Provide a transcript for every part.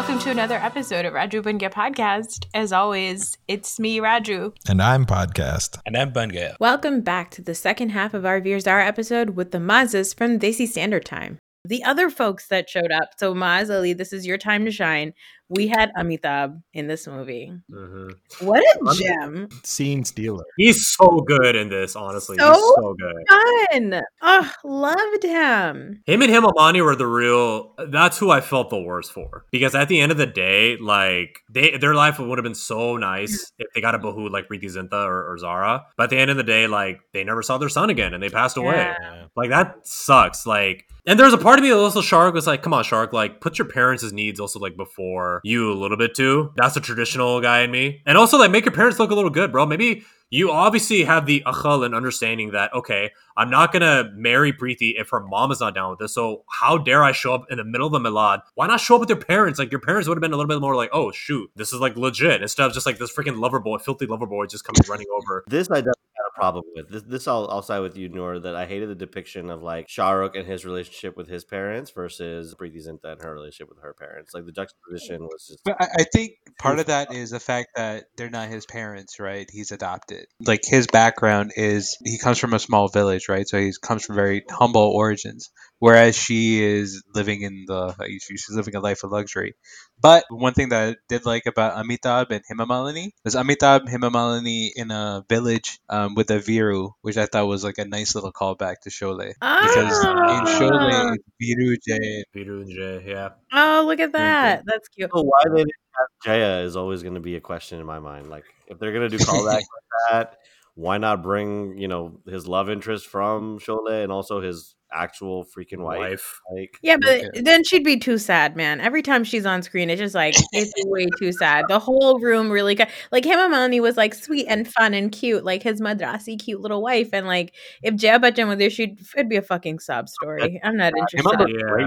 and welcome to another episode of Raju Bunga Podcast. As always, it's me, Raju. And I'm Podcast. And I'm Bunga. Welcome back to the second half of our Veer episode with the Mazas from Desi Standard Time. The other folks that showed up, so Maz Ali, this is your time to shine we had Amitabh in this movie. Mm-hmm. What a gem! Scene stealer. He's so good in this. Honestly, so he's so good. Fun. Oh, loved him. Him and Hema were the real. That's who I felt the worst for because at the end of the day, like they their life would have been so nice if they got a bahu like Preity Zinta or, or, Zara. But at the end of the day, like they never saw their son again and they passed away. Yeah. Like that sucks. Like. And there's a part of me that also Shark was like, come on, Shark, like put your parents' needs also like before you a little bit too. That's a traditional guy in me. And also like make your parents look a little good, bro. Maybe you obviously have the akhal and understanding that okay, I'm not gonna marry Preeti if her mom is not down with this. So how dare I show up in the middle of the milad? Why not show up with your parents? Like your parents would have been a little bit more like, oh shoot, this is like legit instead of just like this freaking lover boy, filthy lover boy just coming running over. This I definitely a problem with. This, this I'll, I'll side with you, Noor, that I hated the depiction of like Shahrukh and his relationship with his parents versus Preity Zinta and her relationship with her parents. Like the juxtaposition was just. But I, I think part of that is the fact that they're not his parents, right? He's adopted. Like his background is he comes from a small village, right? So he comes from very humble origins, whereas she is living in the she's living a life of luxury. But one thing that I did like about Amitabh and Hema was is Amitabh Hema Malini in a village um, with a Viru, which I thought was like a nice little callback to Sholay. Ah. Because in Sholay, Viru Jay. Viru Jay, yeah. Oh, look at that. That's cute. So why they didn't have Jaya is always going to be a question in my mind. Like, if they're going to do callbacks like that, why not bring you know his love interest from Sholay and also his actual freaking wife? wife. Like, yeah, but yeah. then she'd be too sad, man. Every time she's on screen, it's just like it's way too sad. The whole room really got like Hema Malini was like sweet and fun and cute, like his madrasi cute little wife, and like if Jaya Bachchan was there, she'd it'd be a fucking sob story. I'm not interested. Yeah.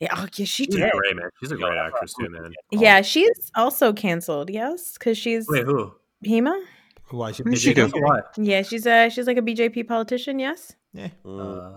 Yeah, oh, yeah, she she's did. Great man. She's a great actress too, man. Yeah, she's also canceled. Yes, because she's wait who Hema. Why she, she do? Yeah, she's a she's like a BJP politician. Yes. Yeah. Uh,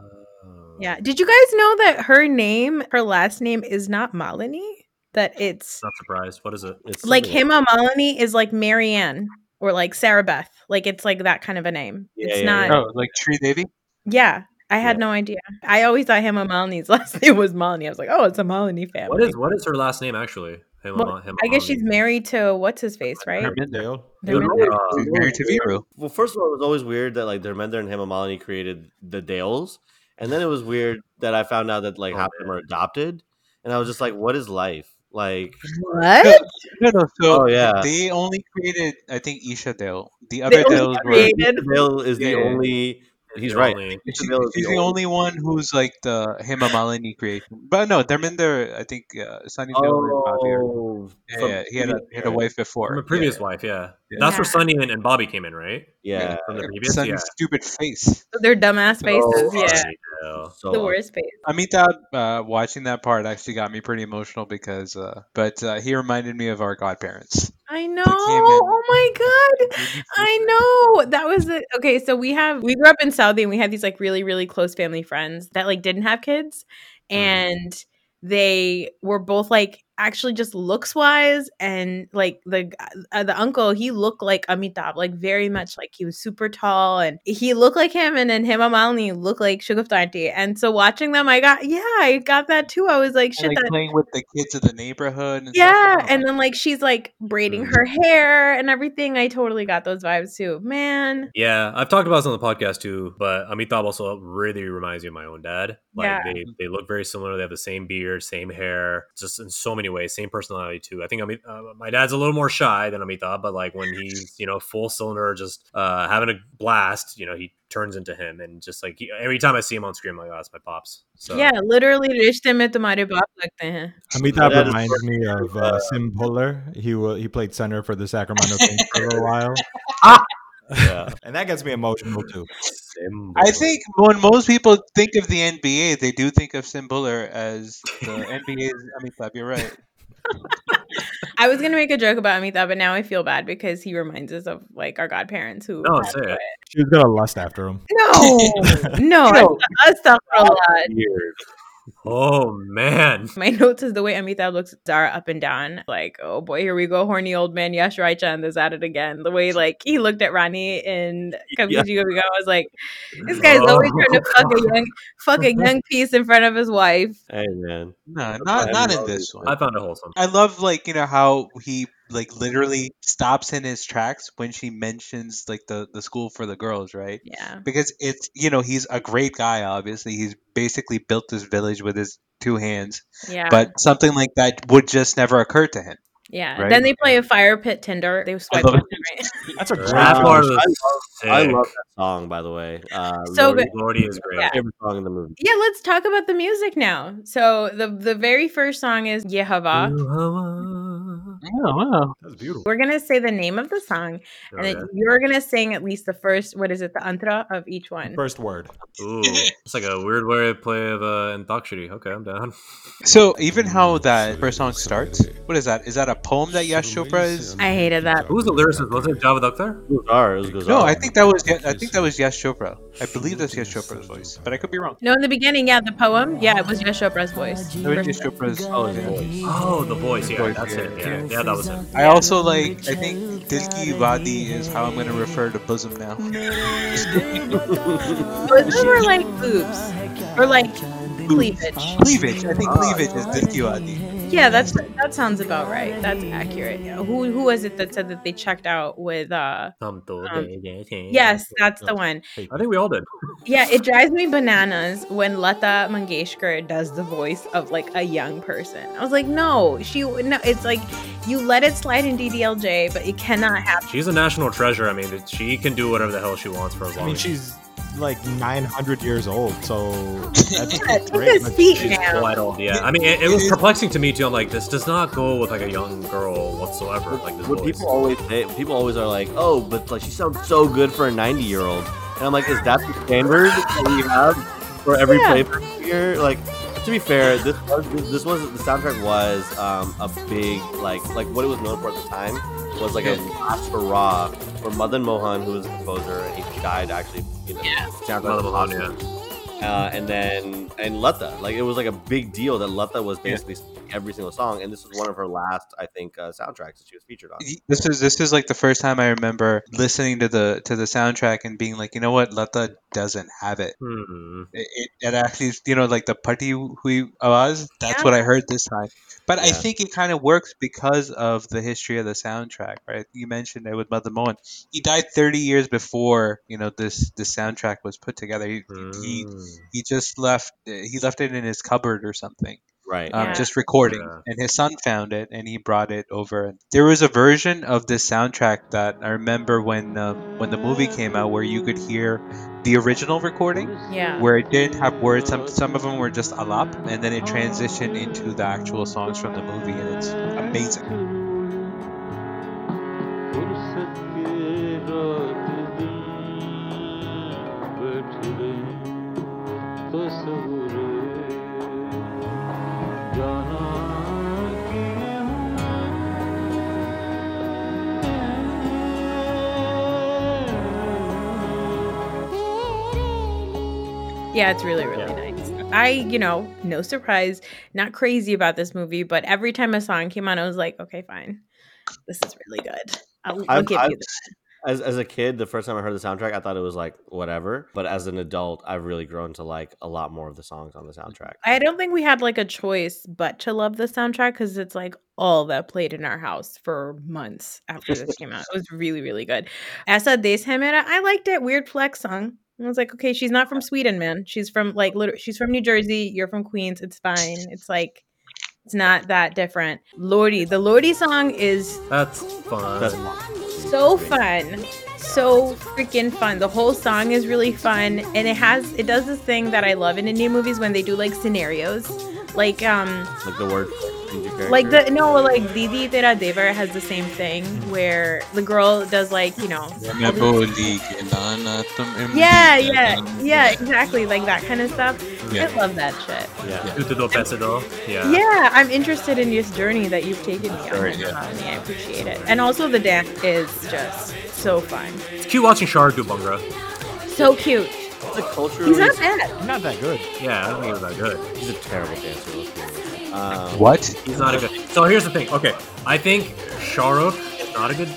yeah. Did you guys know that her name, her last name, is not Malini? That it's not surprised. What is it? It's like Hema Malini is like Marianne or like Sarah Beth. Like it's like that kind of a name. Yeah, it's yeah, not. Yeah. Oh, like Sridevi. Yeah. I had no idea. I always thought Hema Malini's last name was Malini. I was like, oh, it's a Malini family. What is what is her last name actually? Him, well, him I guess she's married to what's his face, right? Dharmendra. She's married to Viru. Well, first of all, it was always weird that like Dharmendra and Hema Malini created the Deols, and then it was weird that I found out that like oh, half of them are adopted, and I was just like, what is life? Like what? No, no. So oh, yeah, they only created I think Isha Deol. The other Deols were Deol is the only He's right. Only, she's, she's the only one who's like the Hema Malini creation. But no, Dharmendra, I think uh, Sunny oh, yeah, yeah, he had a he had a wife before. From a previous yeah. wife, yeah. yeah. That's where Sunny and, and, Bobby came in, right? Yeah. From the previous, Sunny's yeah. stupid face. Their dumbass faces, oh, yeah. So, the worst face. Amitabh, uh, watching that part actually got me pretty emotional because, uh, but uh, he reminded me of our godparents. I know. Oh my god. I know. That was. Okay, so we have we grew up in Saudi and we had these like really really close family friends that like didn't have kids mm-hmm. and they were both like actually just looks wise and like the uh, the uncle he looked like Amitabh like very much like he was super tall and he looked like him and then Hema Malini looked like Shagufta aunty and so watching them I got yeah I got that too. I was like shit and, like, that... playing with the kids of the neighborhood and yeah stuff. and then like she's like braiding mm. her hair and everything. I totally got those vibes too. Man. Yeah I've talked about this on the podcast too but Amitabh also really reminds me of my own dad. Like yeah. they they look very similar. They have the same beard same hair just in so many anyway, same personality too. I think I mean uh, my dad's a little more shy than Amitabh, but like when he's you know full cylinder, just uh, having a blast, you know he turns into him, and just like he, every time I see him on screen, I'm like, oh, that's my pops. So. Yeah, literally, रिश्ते में तुम्हारे लगते हैं. Amitabh reminds me of uh, uh Sim Bhullar. He will, he played center for the Sacramento Kings for a while. ah! Yeah, and that gets me emotional too. I think when most people think of the NBA, they do think of Sim Bhullar as the NBA's Amitabh. You're right. I was gonna make a joke about Amitabh, but now I feel bad because he reminds us of like our godparents who. No, say it. She was gonna lust after him. No, no, no. Us stuff a oh, lot. Oh man. My notes is the way Amitabh looks Zara up and down. Like, oh boy, here we go, horny old man Yash Rai Chand is at it again. The way like he looked at Rani in Kabhi Yeah. I was like, this guy's oh, always trying to fuck a young fuck a young piece in front of his wife. Hey man, No, not not in this one. I found it wholesome. I love like you know how he like literally stops in his tracks when she mentions like the the school for the girls, right? Yeah. Because it's you know he's a great guy. Obviously, he's basically built this village with his two hands. Yeah. But something like that would just never occur to him. yeah. right? Then they play a fire pit Tinder. They swipe love left right. That's a great. That Wow. part song. was I sick. love that song by the way. Uh, So Lordy- good. Lordy is great. Yeah. favorite song in the movie. Yeah, let's talk about the music now. So the the very first song is Yehovah. Oh wow! That's beautiful. We're gonna say the name of the song, and then Okay. you're gonna sing at least the first. What is it? The antra of each one. First word. Ooh, it's like a weird way to play of uh, Antakshari. Okay, I'm down. So even how that first song starts, what is that? Is that a poem that Yash Chopra is? I hated that. Who was the lyricist? Was it Javed Akhtar? Gulzar, it was Gulzar. No, I think that was I think that was Yash Chopra. I believe that's Yash Chopra's voice, but I could be wrong. No, in the beginning, yeah, the poem, yeah, it was Yash Chopra's voice. That was Yash Chopra's. Oh, his voice. Oh, the voice. Yeah, Voice, that's yeah, it. Yeah, yeah. yeah, that was it. I also like. I think Dilki Vadi is how I'm going to refer to bosom now. Those were like boobs or like cleavage. Cleavage. I think cleavage is Dilki Wadi. Yeah, that's that sounds about right. That's accurate. Who who was it that said that they checked out with? uh Um, Yes, that's the one. I think we all did. Yeah, it drives me bananas when Lata Mangeshkar does the voice of like a young person. I was like, no, she no. It's like you let it slide in DDLJ, but it cannot happen. She's a national treasure. I mean, she can do whatever the hell she wants for as I long mean, as she's like 900 years old, so that's Yeah, great. a She's quite old, yeah. I mean, it, it was perplexing to me too. I'm like, this does not go with like a young girl whatsoever. Like this What voice. people always say, people always are like, "Oh, but like she sounds so good for a 90 year old," and I'm like, "Is that the standard that we have for every Yeah. playback figure?" Like, to be fair, this was this was the soundtrack was um, a big like like what it was known for at the time was like a last hurrah for Madan Mohan, who was a composer, and he died actually. You know, Yeah. soundtrack Madan was Mohan, awesome. Uh, and then and Lata, like it was like a big deal that Lata was basically singing every single song, and this was one of her last, I think, uh, soundtracks that she was featured on. This is this is like the first time I remember listening to the to the soundtrack and being like, you know what, Lata doesn't have it. Hmm. It, it, it actually, you know, like the Patti Hui Awaz, that's Yeah. what I heard this time. But I think it kind of works because of the history of the soundtrack, right? You mentioned it with Madan Mohan. He died 30 years before, you know, this this soundtrack was put together. He, he Hmm. he just left he left it in his cupboard or something right um, yeah. just recording yeah. and his son found it and he brought it over there was a version of this soundtrack that i remember when um, when the movie came out where you could hear the original recording yeah where it didn't have words some some of them were just alap and then it transitioned into the actual songs from the movie and it's amazing So. Yeah, it's really, really nice. I, you know, no surprise, not crazy about this movie, but every time a song came on, I was like, okay, fine. This is really good. I'll, I'll give I've- you that. As, as a kid, the first time I heard the soundtrack, I thought it was like whatever. But as an adult, I've really grown to like a lot more of the songs on the soundtrack. I don't think we had like a choice but to love the soundtrack because it's like all that played in our house for months after this came out. It was really, really good. Esa Des Hemera, I liked it. Weird flex song. I was like, okay, she's not from Sweden, man. She's from like literally, she's from New Jersey. You're from Queens. It's fine. It's like, it's not that different. Lordy, the Lordy song is That's fun. That's so fun so freaking fun the whole song is really fun and it has it does this thing that i love in indian movies when they do like scenarios like um like the word. Like the no like didi tera devar has the same thing mm-hmm. where the girl does like you know yeah yeah yeah exactly like that kind of stuff Yeah. i love that shit yeah. Yeah. yeah i'm interested in this journey that you've taken me on Right, yeah. I appreciate it and also the dance is just so fun It's cute watching Shar do Bhangra. So cute. It's a culturally. He's not bad. Not that good. Yeah, I don't think he was that good. He's a terrible dancer. Let's be honest. Um, What? He's not a good. So here's the thing. Okay, I think Shahrukh is not a good.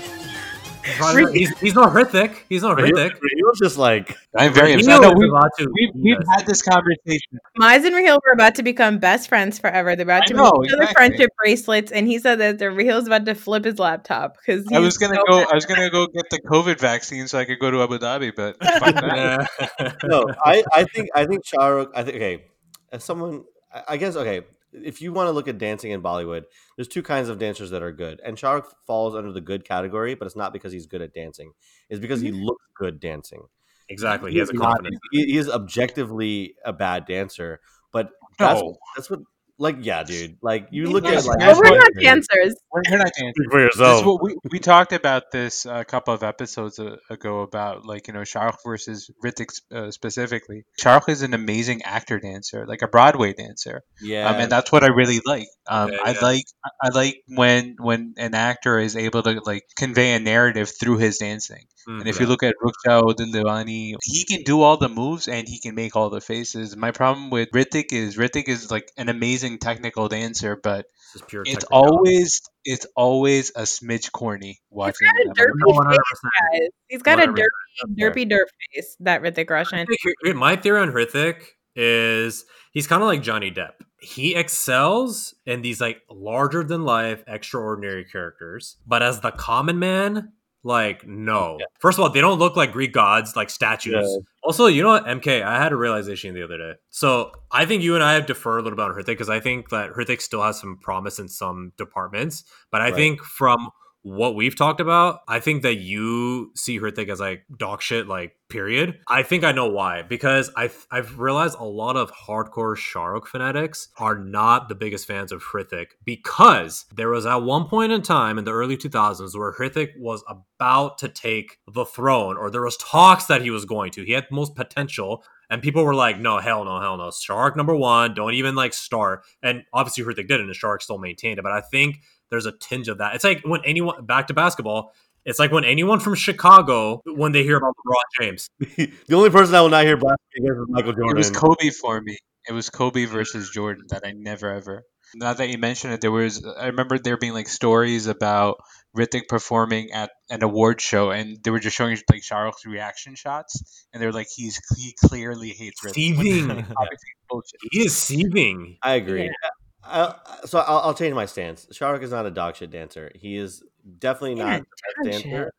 He's, not he's, he's not Hrithik. He's not He Hrithik. he was just like I'm very He upset. No, we, about to we've, we've us. had this conversation. Mize and Raheel were about to become best friends forever. They're about to know, make each other exactly. friendship bracelets, and he said that the Raheel's about to flip his laptop because I was gonna go. I was gonna go get the COVID vaccine so I could go to Abu Dhabi, but. Yeah. no, I, I think I think Shahrukh. I think okay, as someone, I- I guess okay. If you want to look at dancing in Bollywood, there's two kinds of dancers that are good, and Shahrukh falls under the good category, but it's not because he's good at dancing. It's because he mm-hmm. looks good dancing. exactly. He has a not- confidence. He, he is objectively a bad dancer, but that's No. that's what. Like, yeah, dude. Like, you look Yes, at like. Well, we're not dancers. We're, we're not dancing. Speak for yourself. what we, we talked about this a couple of episodes ago about like you know Shahrukh versus Hrithik uh, specifically. Shahrukh is an amazing actor dancer, like a Broadway dancer, Yeah, um, and that's what I really like. Um, Okay, I yeah. like I like when when an actor is able to like convey a narrative through his dancing. Mm, And if yeah. you look at Rukshao Dildewani, he can do all the moves and he can make all the faces. My problem with Hrithik is Hrithik is like an amazing technical dancer, but It's pure it's technicality. always it's always a smidge corny watching. got a derpy No, 100%. Guys, He's got a Whatever. derpy, derpy, derp face. That Hrithik Roshan. I think here- here- my theory on Hrithik is he's kind of like Johnny Depp. He excels in these like larger than life, extraordinary characters, but as the common man, like no. Yeah. First of all, they don't look like Greek gods, like statues. Yeah. Also, you know what, MK? I had a realization the other day. So I think you and I have deferred a little bit on Hrithik because I think that Hrithik still has some promise in some departments, but I Right. think from what we've talked about, I think that you see her Hrithik as like dog shit, like period. I think I know why because I've I've realized a lot of hardcore Shahrukh fanatics are not the biggest fans of Hrithik because there was at one point in time in the early 2000s where Hrithik was about to take the throne, or there was talks that he was going to. He had the most potential. And people were like, no, hell no, hell no. Shark number one, don't even like start. And obviously Hrithik didn't, and Shark still maintained it. But I think there's a tinge of that. It's like when anyone back to basketball, it's like when anyone from Chicago, when they hear about LeBron James. the only person I will not hear blasphemy against is Michael It was Kobe for me. It was Kobe versus Jordan that I never ever. Now that you mention it, there was I remember there being like stories about Hrithik performing at an award show, and they were just showing like Shahrukh's reaction shots, and they're like, he's he clearly hates Hrithik. Seething. Obviously. He is seething. I agree. Yeah. I, I- so I'll, I'll change my stance. Shahrukh is not a dog shit dancer. He is definitely not best dancer,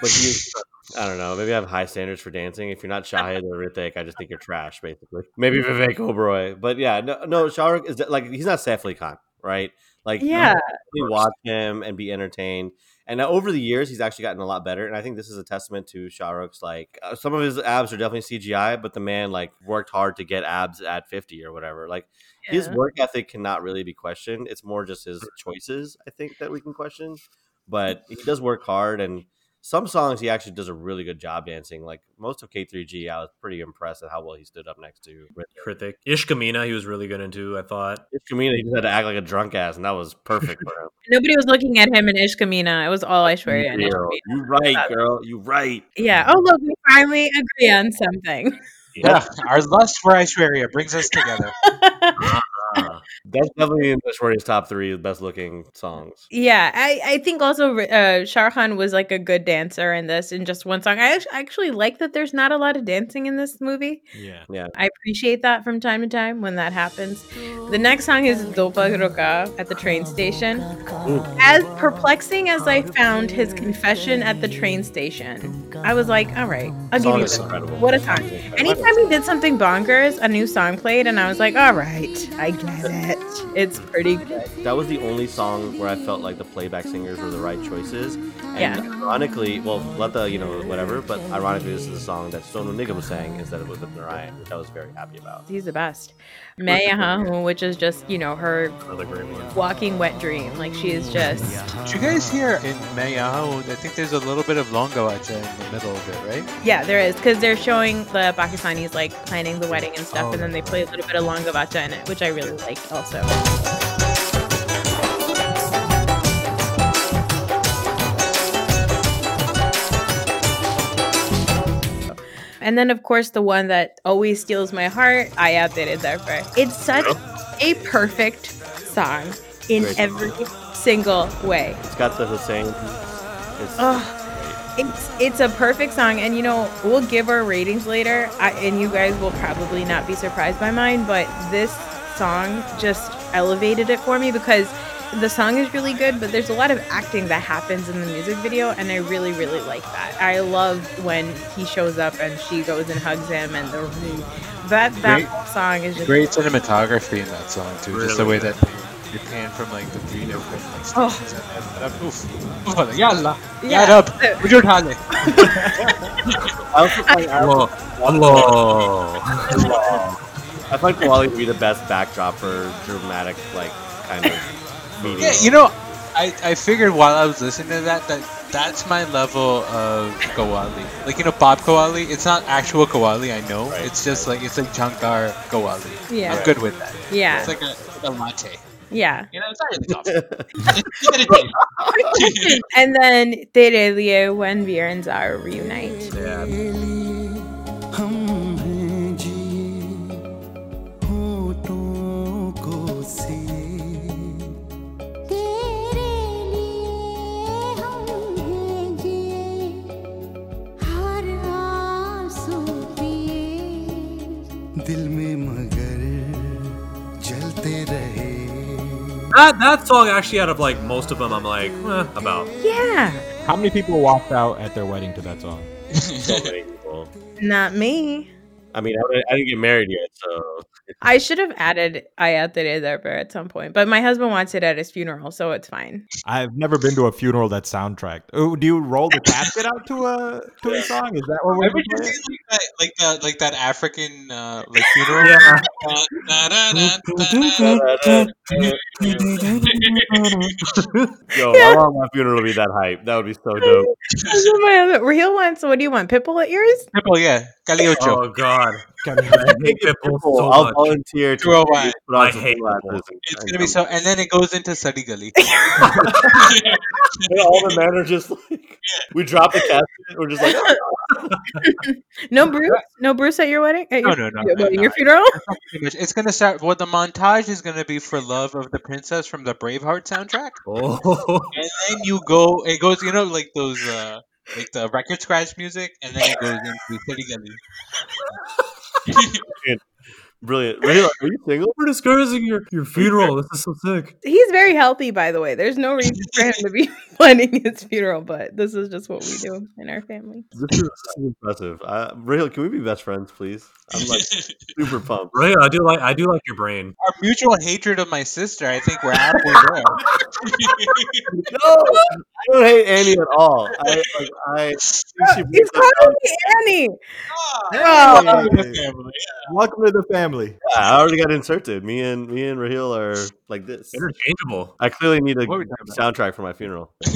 but he is. I don't know. Maybe I have high standards for dancing. If you're not Shahid or Hrithik, I just think you're trash, basically. Maybe Vivek Oberoi, but yeah, no, no. Shahrukh is like he's not Saif Ali Khan, right? Like you Yeah. really watch him and be entertained. And now over the years, he's actually gotten a lot better. And I think this is a testament to Shahrukh's like uh, some of his abs are definitely CGI, but the man like worked hard to get abs at 50 or whatever. Like his work ethic cannot really be questioned. It's more just his choices, I think, that we can question. But he does work hard, and some songs he actually does a really good job dancing. Like most of K3G, I was pretty impressed at how well he stood up next to Ritik. Hrithik. Ishq Kamina, he was really good into, I thought. It's Kamina, he just had to act like a drunk ass, and that was perfect for him. Nobody was looking at him in Ishq Kamina. It was all Aishwarya and Girl, Ishq Kamina. you right, girl. You right. Yeah. Oh, look, we finally agree on something. Yeah, our lust for Aishwarya brings us together. Uh-huh. That's definitely in Shorty's top three best looking songs. yeah, I, I think also uh, Shah Khan was like a good dancer in this in just one song. I actually like that there's not a lot of dancing in this movie. Yeah. Yeah. I appreciate that from time to time when that happens. The next song is Dopa Roka at the train station. As perplexing as I found his confession at the train station, I was like, all right, I'll give Song you is that. incredible. What a song. Anytime he did something bonkers, a new song played, and I was like, all right, I get it. It's pretty good. That was the only song where I felt like the playback singers were the right choices. And Yeah. ironically, well, let the, you know, whatever, but ironically, this is the song that Sonu Nigam sang instead of Udit Narayan, which I was very happy about. He's the best. Maya Hahu, which is just, you know, her another great one. walking wet dream. Like she is just Did you guys hear in Mayaho? I think there's a little bit of Longo Acha in the middle of it, right? Yeah, there is because they're showing the Pakistanis like planning the wedding and stuff, Oh. and then they play a little bit of Longo Langavacha in it, which I really liked also. And then of course the one that always steals my heart, I outdated Darper. It's such a perfect song in Great. every single way. It's got the Hussein. It's, Oh, it's it's a perfect song, and you know we'll give our ratings later, I, and you guys will probably not be surprised by mine, but this song just elevated it for me because the song is really good, but there's a lot of acting that happens in the music video, and I really really like that. I love when he shows up and she goes and hugs him, and the that that Great- song is just Great cinematography in that song too. Just the Really way that they, they pan from like the three different like Oh. stages and then up. Oof. Oof. Yalla. Yeah. Get up. Wujud hale. I also find, I also Hello. Hello. I find Kowali to be the best backdrop for dramatic, like, kind of media. Yeah, you know, I, I figured while I was listening to that that that's my level of Kawali. Like you know, Bob Kawali. It's not actual Kawali. I know. Right. It's just like it's like Shankar Kawali. Yeah. I'm good with that. yeah It's like a, it's like a latte. yeah. You know, it's not really coffee. And then Terelio when Veer and Zara reunite. Yeah. से तेरे लिए हम हैं जिए हर आंसू पिए दिल में मगर जलते रहे That that song actually out of like most of them I'm like eh, about. Yeah, How many people walked out at their wedding to that song? so many people. not me. I mean, I, I didn't get married yet, so I should have added Ayat Derber at some point, but my husband wants it at his funeral, so it's fine. I've never been to a funeral that's soundtracked. Oh, do you roll the casket out to a to a song? Is that what we're Remember you playing? see like that, like that, like that African uh, like funeral. Yeah. Yo, I want my funeral to be that hype. That would be so dope. That's what my husband. Raheel wants. What do you want? Pitbull at yours? Triple, yeah, Calle Ocho. Oh god. Can- I hate Pitbull Cool. so I'll much. volunteer to Two one. put on I some hate sunglasses It's gonna be so, and then it goes into Sadi Gali. Yeah, all the men are just like we drop the casket. We're just like "Oh, No Bruce. No Bruce at your wedding. At No, your, no, no, your, no, your no. funeral. Pretty much. It's gonna start. Well, the montage is gonna be for "Love of the Princess" from the Braveheart soundtrack, Oh. and then you go. It goes, you know, like those, uh like the record scratch music, and then it goes into Sadi Gali. brilliant. Really, like, are you single? We're discussing your, your funeral. This is so sick. He's very healthy, by the way. There's no reason for him to be planning his funeral, but this is just what we do in our family. This is, this is impressive. Uh, Raheel, can we be best friends, please? I'm like super pumped. Right, I do like I do like your brain. Our mutual hatred of my sister. I think we're halfway there. No, I don't hate Annie at all. I like I. think she He's calling me Annie. Oh, Hey. the family. Welcome to the family. Yeah, I already got inserted. Me and me and Raheel are like this. Interchangeable. I clearly need a What are we talking about? soundtrack for my funeral.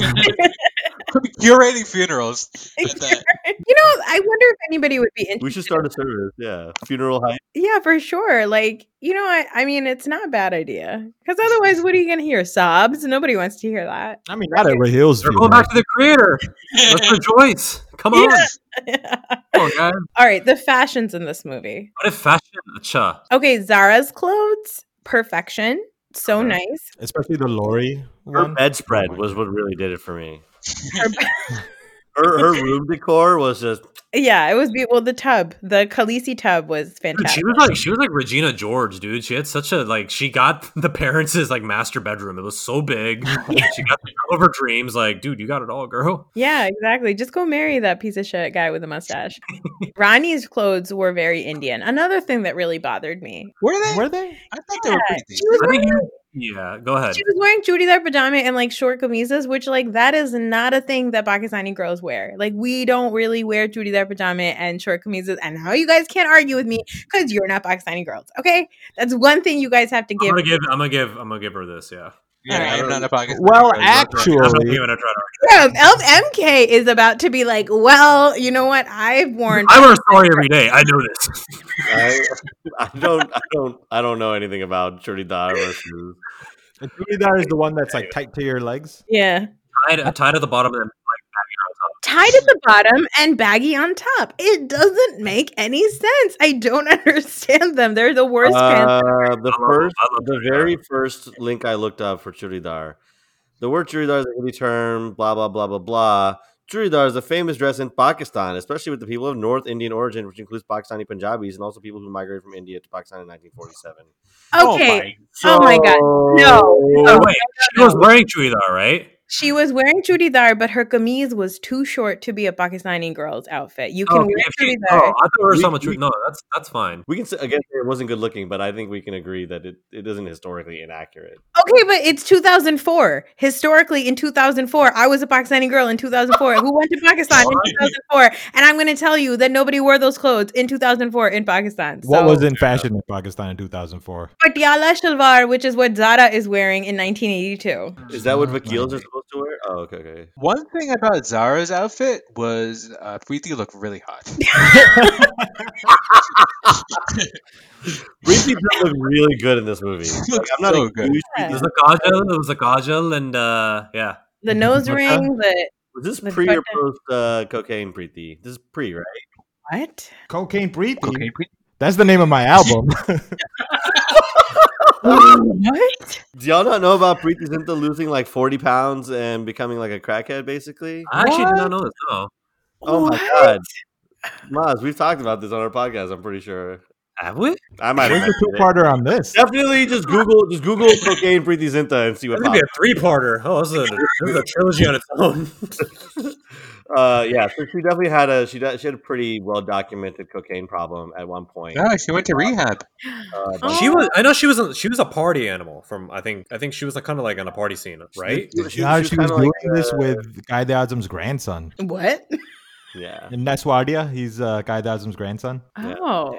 Curating funerals. That. You know, I wonder if anybody would be interested. We should start a service. Yeah, funeral hype. Yeah, for sure. Like, you know, I, I mean, it's not a bad idea. Because otherwise, what are you going to hear? Sobs? Nobody wants to hear that. I mean, not at Raheel's They're going back to the creator. Let's rejoice. Come on. Come on, guys. All right, the fashions in this movie. What if fashion? Cha. Okay, Zara's clothes, perfection. So Okay. nice. Especially the Lori Her bedspread was what really did it for me. Her her room decor was just Yeah, it was beautiful. Well, the tub, the Khaleesi tub was Dude, fantastic. she was like she was like Regina George, dude. She had such a like she got the parents' like master bedroom. It was so big. She got the girl of her dreams. Like, dude, you got it all, girl. Yeah, exactly. Just go marry that piece of shit guy with a mustache. Ronnie's clothes were very Indian. Another thing that really bothered me. Were they? Were they? I thought they were pretty she was I think wearing you, yeah, go ahead. She was wearing chudidar pajama and like short kamisas, which like that is not a thing that Pakistani girls wear. Like we don't really wear chudidar pajama and short kamisas. And now you guys can't argue with me because you're not Pakistani girls. Okay, that's one thing you guys have to give. I'm gonna give I'm gonna give I'm gonna give her this, yeah. Yeah, I'm not a Pakistani. Well, girl. I'm not actually, even gonna try to argue. Yeah, Elf MK is about to be like, well, you know what? I've worn. I wear a story every day. I know this. I, I don't I don't I don't know anything about Churidar or shoes. the is the one that's like tight to your legs. Yeah, Tied, tied at the bottom and then tight at the bottom and baggy on top. It doesn't make any sense. I don't understand them. They're the worst pants. Uh, the first, the very first link I looked up for churidar, the word churidar is a Hindi term. Blah blah blah blah blah. Churidar is a famous dress in Pakistan, especially with the people of North Indian origin, which includes Pakistani Punjabis and also people who migrated from India to Pakistan in 1947. Okay. Oh my God. No. Oh, No. wait, she was wearing churidar, right? She was wearing chudidar, but her kameez was too short to be a Pakistani girl's outfit. You can Oh, wear if she- chudidar. oh, I thought we were We- talking about we- No, that's that's fine. We can say, again it wasn't good looking, but I think we can agree that it, it isn't historically inaccurate. Okay, but it's 2004. Historically, in 2004, I was a Pakistani girl in 2004 who went to Pakistan in 2004, and I'm going to tell you that nobody wore those clothes in 2004 in Pakistan. What was in fashion in Pakistan in 2004? Patiala shalwar, which is what Zara is wearing in 1982. Is that what vakils are supposed to wear? Oh, okay, okay. One thing about Zara's outfit was uh, Preeti looked really hot. Preeti does look really good in this movie. Like, I'm not So a good. huge Yeah. It Preeti was a kajal. It was a kajal, and uh, yeah, The nose Okay. ring, the Was this The pre or post uh, cocaine, Preeti? This is pre, right? what? Cocaine Preeti. Cocaine Preeti. That's the name of my album. what? Do y'all not know about Preity Zinta losing like 40 pounds and becoming like a crackhead, basically? I actually did not know this. No, Oh my god. Maz, we've talked about this on our podcast, I'm pretty sure. Have we? I might Where's have the two-parter on this? Definitely just Google just Google cocaine Preity Zinta and see what It's gonna be a three-parter. Oh, this is a, this is a trilogy on its own. uh yeah, so she definitely had a she, de- she had a pretty well documented cocaine problem at one point. Yeah, she went to rehab. Uh, but she was. I know she was. A, she was a party animal from. I think. I think she was like kind of like on a party scene, right? She, she, Now she she was kinda doing like, this uh, with Qaid Adams' grandson. What? Yeah. In Ness Wadia, he's uh, Qaid Azam's grandson. Yeah. Oh.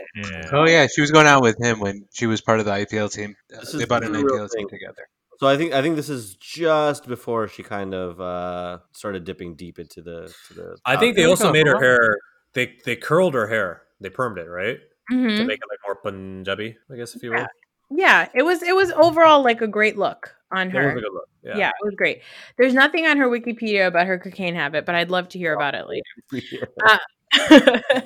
Oh yeah, she was going out with him when she was part of the IPL team. This they bought an is a real IPL team thing. together. So I think I think this is just before she kind of uh started dipping deep into the to the I think they also made her hair. They they curled her hair. They permed it, right, to Mhm. make it like more Punjabi, I guess, if you will. Yeah. Yeah, it was it was overall like a great look on her. a good look. Yeah. Yeah. it was great. There's nothing on her Wikipedia about her cocaine habit, but I'd love to hear about it later.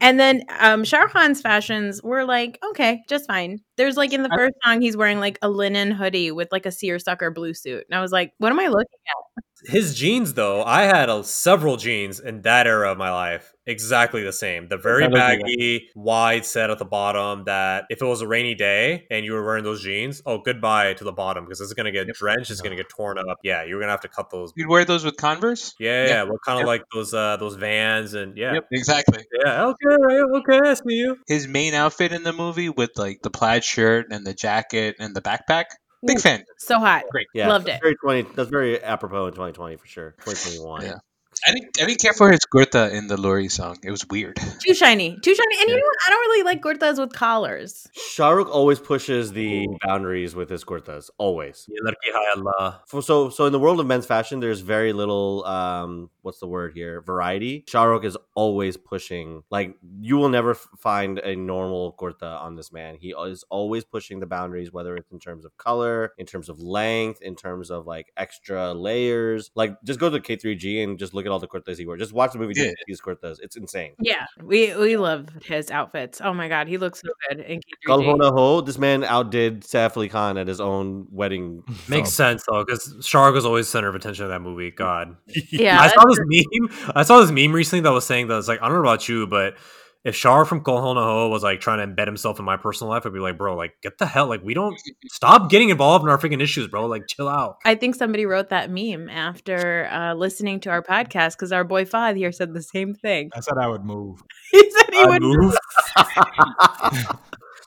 and then um Shah Khan's fashions were like, okay, just fine. There's like in the first song, he's wearing like a linen hoodie with like a seersucker blue suit. And I was like, what am I looking at? His jeans, though, I had a, several jeans in that era of my life, exactly the same. The very kind of like baggy, wide set at the bottom. That if it was a rainy day and you were wearing those jeans, oh, goodbye to the bottom because it's gonna get drenched, it's gonna get torn up. Yeah, you're gonna have to cut those. You'd wear those with Converse. Yeah, yeah, Yeah. what kind of Yep. like those uh those vans and yeah, Yep, exactly. yeah. Okay, okay, I see you. His main outfit in the movie with like the plaid shirt and the jacket and the backpack. Big fan. So hot. Great. Yeah, Loved that's it. Very twenty. That's very apropos in 2020 for sure. 2021. Yeah. I didn't. I didn't care for his kurta in the Lori song. It was weird. Too shiny. Too shiny. And you know what? I don't really like kurtas with collars. Shah Rukh always pushes the boundaries with his kurtas. Always. Ye ladki hai Allah. So, so in the world of men's fashion, there's very little. Um, what's the word here? Variety. Shah Rukh is always pushing. Like you will never find a normal kurta on this man. He is always pushing the boundaries, whether it's in terms of color, in terms of length, in terms of like extra layers. Like just go to K3G and just look at all the kurtas he wears. Just watch the movie. Yeah. Yeah. These kurtas. It's insane. Yeah, we we love his outfits. Oh my god, he looks so good in Ho K3G. Na Ho, this man outdid Saif Ali Khan at his own wedding. Makes sense though, because Shark was always center of attention of that movie. God, Yeah, I saw this meme. I saw this meme recently that was saying that it's like I don't know about you, but if Shar from Kal Ho Naa Ho was like trying to embed himself in my personal life, I'd be like, bro, like get the hell, like we don't stop getting involved in our freaking issues, bro. Like chill out. I think somebody wrote that meme after uh, listening to our podcast because our boy Fahd here said the same thing. I said I would move. He said he I would. move.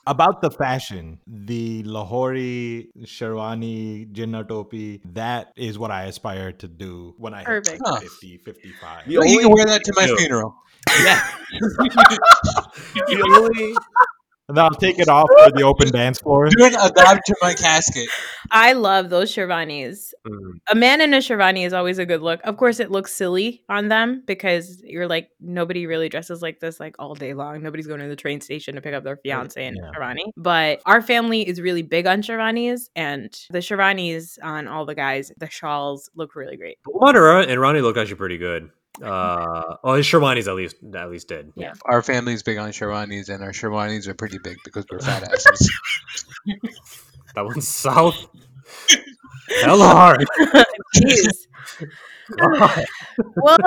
About the fashion, the Lahori Sherwani Jinnah topi, that is what I aspire to do when I Perfect. hit 50, 55. The you can wear that to my funeral. The only And then I'll take it off for the open dance floor. Do an adab to my casket. I love those Shervanis. Mm. A man in a Shervani is always a good look. Of course, it looks silly on them because you're like, nobody really dresses like this like all day long. Nobody's going to the train station to pick up their fiance in Yeah. a Shervani. But our family is really big on Shervanis, and the Shervanis on all the guys, the shawls look really great. Madara and Ronnie look actually pretty good. Uh, oh, his Sherwani's at least at least did. Yeah. Our family's big on Sherwanis, and our Sherwanis are pretty big because we're fat asses. That one's south. Hella hard. Jeez. well,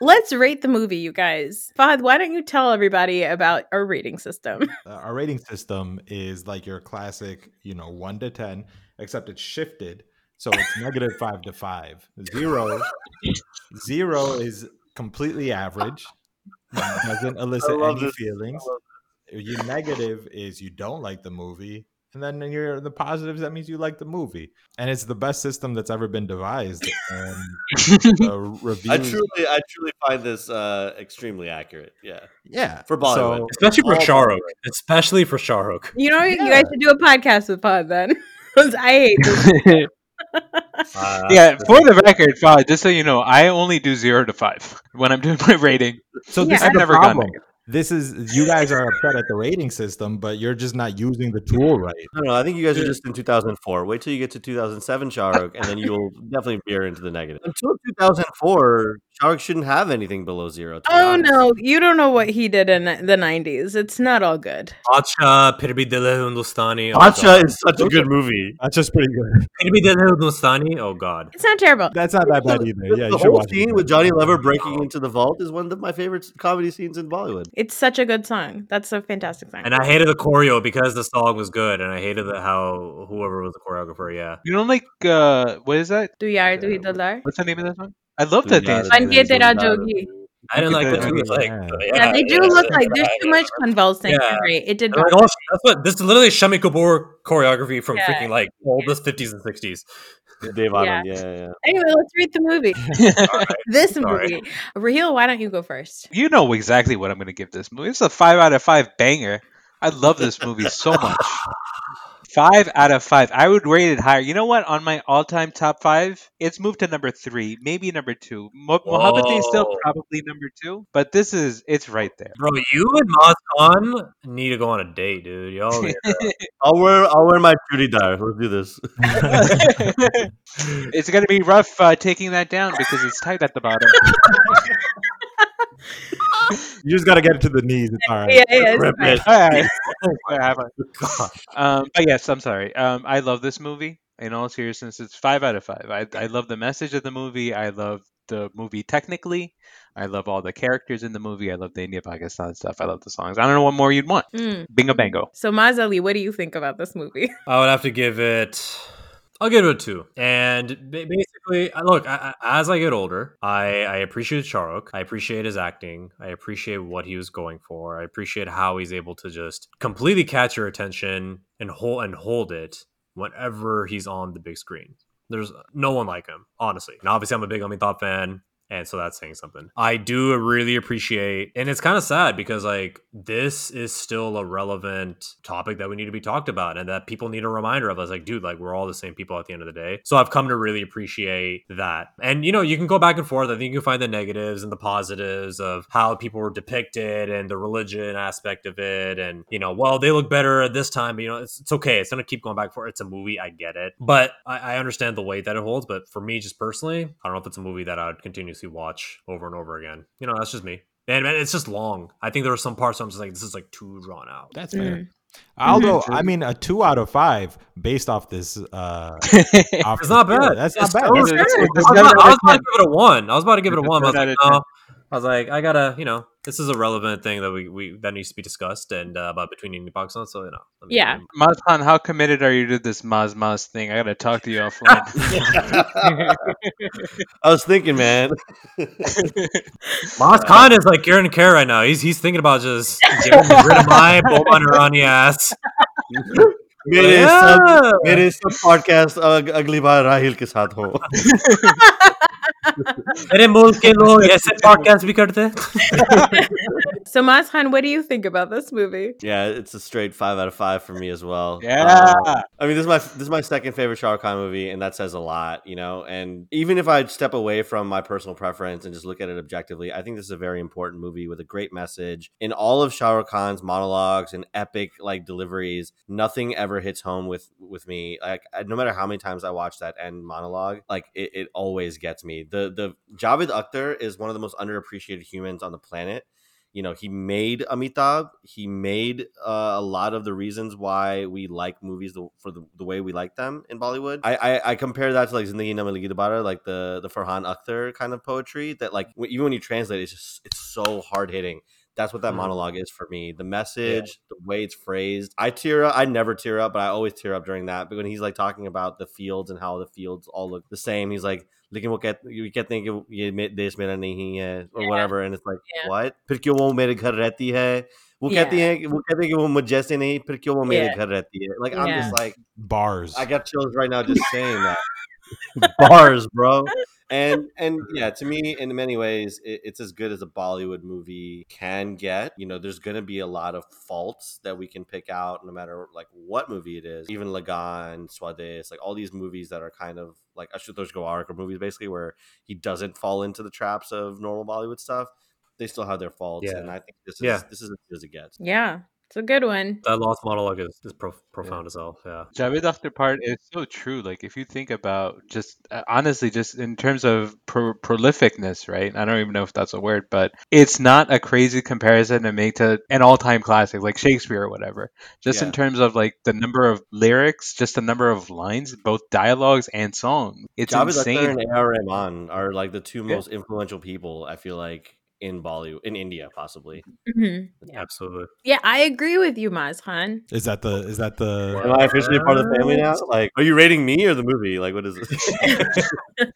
let's rate the movie, you guys. Fahad, why don't you tell everybody about our rating system? Uh, our rating system is like your classic, you know, one to ten, except it's shifted. So it's negative five to five. Zero, zero is completely average. Doesn't elicit any this. feelings. Your negative is you don't like the movie, and then you're the positives. That means you like the movie, and it's the best system that's ever been devised. And the reviews, I truly, I truly find this uh, extremely accurate. Yeah, yeah, for Bollywood. Especially for All Shahrukh. Especially for Shahrukh. You know, you guys should do a podcast with Pod then. I hate this. Uh, yeah, for the record, Fahad, just so you know, I only do zero to five when I'm doing my rating. So Yeah. this I've is the never gotten problem. This is you guys are upset at the rating system, but you're just not using the tool right. I don't. I think you guys are just in 2004. Wait till you get to 2007 Shahrukh, and then you'll definitely veer into the negative. Until 2004, Shahrukh shouldn't have anything below zero. Oh honest. no, you don't know what he did in the 90s. It's not all good. Acha, Phir bhi Dil hai Hindustani. Oh, Acha is such a good movie. That's just pretty good. Phir bhi Dil hai Hindustani. Oh God. It's not terrible. That's not that bad either. Yeah, the you should whole watch scene it. with Johnny Lever breaking into the vault is one of my favorite comedy scenes in Bollywood. It's such a good song. That's a fantastic song. And I hated the choreo because the song was good, and I hated the, how whoever was the choreographer. Yeah. You don't like uh, what is that? Do yaar, do dalar. What's the name of that song? I love that dance. Ban ke tera jogi. I didn't like Okay, the two. okay. Like, Yeah. yeah, Yeah, they do yeah, look like there's too much convulsing. Yeah. Right. It did And like, bother oh, that's what this is literally Shammi Kapoor choreography from Yeah. freaking like all the 50s and 60s. Dev Yeah. Anand, yeah, yeah. yeah. Anyway, let's read the movie. this Sorry. movie. Raheel, why don't you go first? You know exactly what I'm going to give this movie. It's a five out of five banger. I love this movie so much. Five out of five. I would rate it higher. You know what? On my all-time top five, it's moved to number three, maybe number two. Mo- Mohabbat is still probably number two, but this is it's right there. Bro, you and Maz Khan need to go on a date, dude. Y'all I'll wear I'll wear my churidar. Let's do this. it's going to be rough uh, taking that down because it's tight at the bottom. You just got to get it to the knees. It's all right. Yeah, yeah, it's Rip it. Alright. Um, but yes, I'm sorry. Um, I love this movie. In all seriousness, it's five out of five. I, I love the message of the movie. I love the movie technically. I love all the characters in the movie. I love the India Pakistan stuff. I love the songs. I don't know what more you'd want. Mm. Bingo bango. So, Maz Ali, what do you think about this movie? I would have to give it. I'll give it a two. And basically, look, I, I- as I get older, I, I appreciate Shahrukh. I appreciate his acting. I appreciate what he was going for. I appreciate how he's able to just completely catch your attention and hold and hold it whenever he's on the big screen. There's no one like him, honestly. And obviously, I'm a big Amitabh fan. And so that's saying something. I do really appreciate, and it's kind of sad because like this is still a relevant topic that we need to be talked about, and that people need a reminder of us. Like, dude, like we're all the same people at the end of the day. So I've come to really appreciate that. And you know, you can go back and forth. I think you can find the negatives and the positives of how people were depicted and the religion aspect of it, and you know, well, they look better at this time. But, you know, it's, it's okay. It's gonna keep going back and forth. It's a movie. I get it, but I, I understand the weight that it holds. But for me, just personally, I don't know if it's a movie that I would continuously watch over and over again. You know, that's just me. And, and it's just long. I think there are some parts where I'm just like, this is like too drawn out. That's fair. Mm. Although I mean, a two out of five based off this. Uh, off It's not bad. That's It's not bad. so That's- good. It's I was, about, out I was of about to give it a one. I was about to give it a one. I was like, out no. I was like, I gotta, you know, this is a relevant thing that we, we that needs to be discussed and uh, about between India and Pakistan. So you know, let me- Yeah. Maz Khan, how committed are you to this Maz Maz thing? I gotta talk to you offline. I was thinking, man. Maz Khan is like Karen Care right now. He's he's thinking about just getting rid of my Boban Irani ass. मेरे Yeah. सब मेरे सब podcast अगली बार राहिल के साथ हो मेरे मुल्क के लोग ऐसे podcast भी करते हैं. So, Maz Khan, what do you think about this movie? Yeah, it's a straight five out of five for me as well. Yeah. Uh, I mean, this is my this is my second favorite Shah Rukh Khan movie, and that says a lot, you know. And even if I step away from my personal preference and just look at it objectively, I think this is a very important movie with a great message. In all of Shah Rukh Khan's monologues and epic like deliveries, nothing ever hits home with with me. Like I- no matter how many times I watch that end monologue, like it, it always gets me. the the Javed Akhtar is one of the most underappreciated humans on the planet. You know, he made Amitabh. He made uh, a lot of the reasons why we like movies the, for the, the way we like them in Bollywood. I, I, I compare that to like Zindagi Na Milegi Dobara, like the the Farhan Akhtar kind of poetry. That like even when you translate, it's just it's so hard hitting. That's what that Mhm. monologue is for me. The message, the way it's phrased. I tear up. I never tear up, but I always tear up during that. But when he's like talking about the fields and how the fields all look the same, he's like, लेकिन वो कह you कहते हैं कि ये मे- देश मेरा नहीं है or Yeah. whatever and it's like Yeah. what फिर क्यों वो मेरे घर रहती है वो कहती Yeah. है कि- वो कहते हैं कि वो मुझ जैसे नहीं फिर क्यों वो मेरे Yeah. घर रहती है like I'm just like Bars. I got chills right now just saying that bars bro and and yeah to me in many ways it, it's as good as a bollywood movie can get you know there's gonna be a lot of faults that we can pick out no matter like what movie it is even Lagaan swades like all these movies that are kind of like ashutosh Gowariker movies basically where he doesn't fall into the traps of normal bollywood stuff they still have their faults Yeah. and i think this is Yeah. this is as good as it gets Yeah, it's a good one. That last monologue is, is prof- profound as hell. Yeah. Javed Akhtar part is so true. Like if you think about just uh, honestly, just in terms of pro- prolificness, right? I don't even know if that's a word, but it's not a crazy comparison to make to an all-time classic like Shakespeare or whatever. Just in terms of like the number of lyrics, just the number of lines, both dialogues and songs. It's Javed Akhtar insane. and A.R. Rahman are like the two Yeah. most influential people I feel like in Bollywood in India possibly. Mhm. Absolutely. Yeah, I agree with you, Mazhan. Is that the is that the Am I officially part of the family now? Like, are you rating me or the movie? Like, what is this?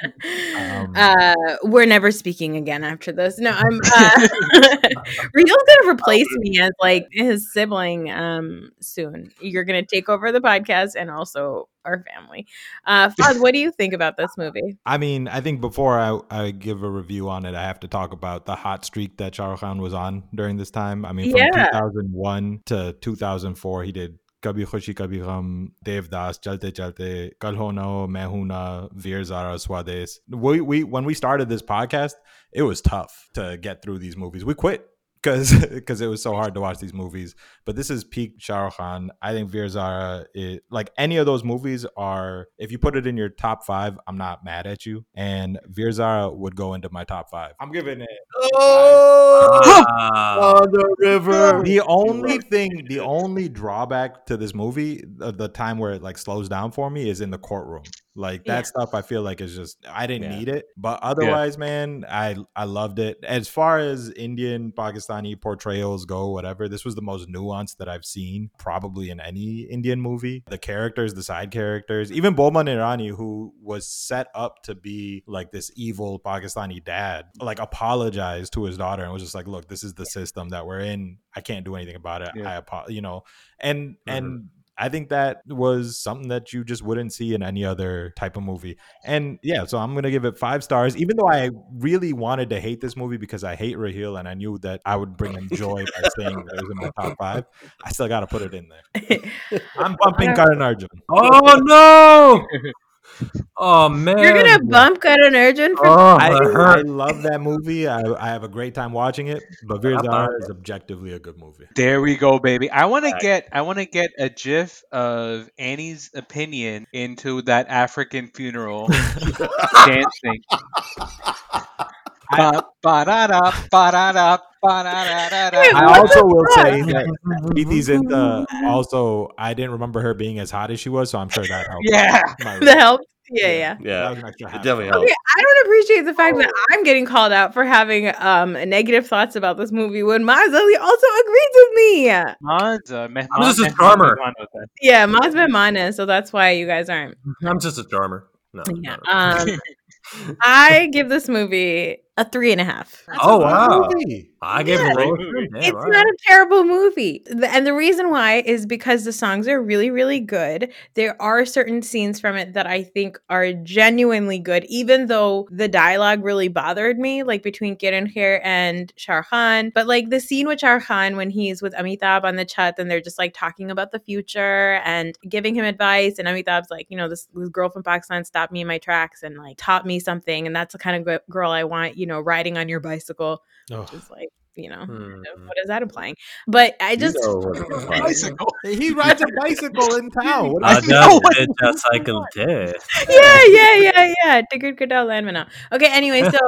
Um, uh, we're never speaking again after this. No, I'm. Uh, Real's gonna replace me as like his sibling um soon. You're gonna take over the podcast and also our family. Uh, what do you think about this movie? I mean, I think before I, I give a review on it, I have to talk about the hot streak that Shah Rukh Khan was on during this time. I mean, from Yeah. 2001 to 2004, he did Kabhi Khushi Kabhi Gham, Devdas, Chalte Chalte, Kal Ho Naa Ho, Main Hoon Na, Veer Zara, Swades. We, we, when we started this podcast, it was tough to get through these movies. We quit because because it was so hard to watch these movies. But this is peak Shah Rukh Khan. I think Veer Zara, is, like any of those movies, are if you put it in your top five, I'm not mad at you. And Veer Zara would go into my top five. I'm giving it. oh, ah. on the river. The only thing, the only drawback to this movie, the, the time where it like slows down for me, is in the courtroom. Like that Yeah. stuff, I feel like is just I didn't Yeah. need it, but otherwise, man, I I loved it. As far as Indian Pakistani portrayals go, whatever, this was the most nuanced that I've seen probably in any Indian movie. The characters, the side characters, even Boman Irani, who was set up to be like this evil Pakistani dad, like apologized to his daughter and was just like, "Look, this is the system that we're in. I can't do anything about it. Yeah. I apo-, you know." And Mhm. and I think that was something that you just wouldn't see in any other type of movie. And yeah, so I'm gonna give it five stars, even though I really wanted to hate this movie because I hate Rahil and I knew that I would bring him joy by saying that it was in my top five. I still gotta put it in there. I'm bumping Karan Arjun. Oh no! Oh man! You're gonna bump Karan Arjun for Oh, I, I love that movie. I, I have a great time watching it, but Veer is objectively a good movie. There we go, baby. I want to get I want to get a GIF of Annie's opinion into that African funeral dancing. I also will say fuck? that Preity Zinta also I didn't remember her being as hot as she was, so I'm sure that helped. Yeah. My- the help. Yeah, yeah. That Yeah, was it definitely helped. Okay, I don't appreciate the fact that I'm getting called out for having um negative thoughts about this movie when Maz Ali also agrees with me. Maz, uh, Mehman- I'm just a Mehman charmer. Mehman was that. Yeah, Maz Mana, so that's why you guys aren't. I'm just a charmer. No. Yeah. no, no. Um, I give this movie a three and a half. Oh wow! Movie. I gave Yeah. it a low. It's not a terrible movie. And the reason why is because the songs are really, really good. There are certain scenes from it that I think are genuinely good, even though the dialogue really bothered me, like between Kiran Kher and Shah Rukh Khan. But like the scene with Shah Rukh Khan when he's with Amitabh on the chat and they're just like talking about the future and giving him advice. And Amitabh's like, you know, this, this girl from Pakistan stopped me in my tracks and like taught me something. And that's the kind of girl I want, you know, riding on your bicycle. Oh, Just like, you know, Hmm. what is that implying? But I just know what it's like. Bicycle. He rides a bicycle in town. What is that's know what it, that's cycle day. yeah, yeah, yeah, yeah. Tigger Kadal Landmana. Okay, anyway, so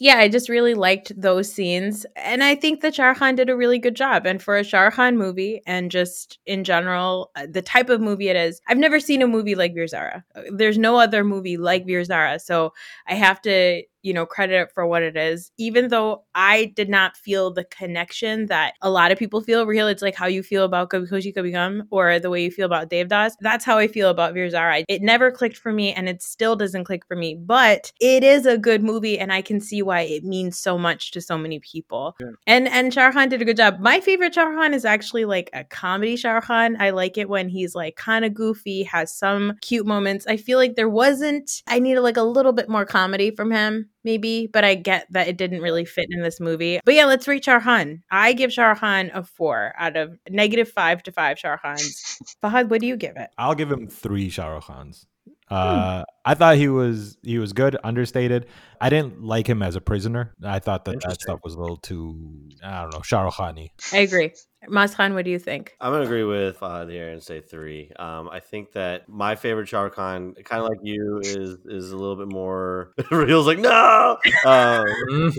yeah, I just really liked those scenes. And I think that Shah Rukh Khan did a really good job. And for a Shah Rukh Khan movie, and just in general, uh, the type of movie it is, I've never seen a movie like Veer Zara. Uh, There's no other movie like Veer Zara. So I have to, you know, credit it for what it is. Even though I did not feel the connection that a lot of people feel, real, it's like how you feel about Kabhi Khushi or the way you feel about Devdas. That's how I feel about Veer Zara. It never clicked for me and it still doesn't click for me, but it is a good movie and I can see why it means so much to so many people. And and Shah Rukh Khan did a good job. My favorite Shah Rukh Khan is actually like a comedy Shah Rukh Khan. I like it when he's like kind of goofy, has some cute moments. I feel like there wasn't. I needed like a little bit more comedy from him, maybe, but I get that it didn't really fit in this movie. But yeah, let's rate Rukh I give Khan a four out of negative five to five Rukh Fahad, what do you give it? I'll give him three Khans. Hmm. Uh, I thought he was he was good, understated. I didn't like him as a prisoner. I thought that that stuff was a little too I don't know Shah Rukh Khani. I agree. Mas Khan, what do you think? I'm gonna agree with Fahad here and say three. Um, I think that my favorite Shah Khan, kind of like you, is is a little bit more. Real's like no. Um,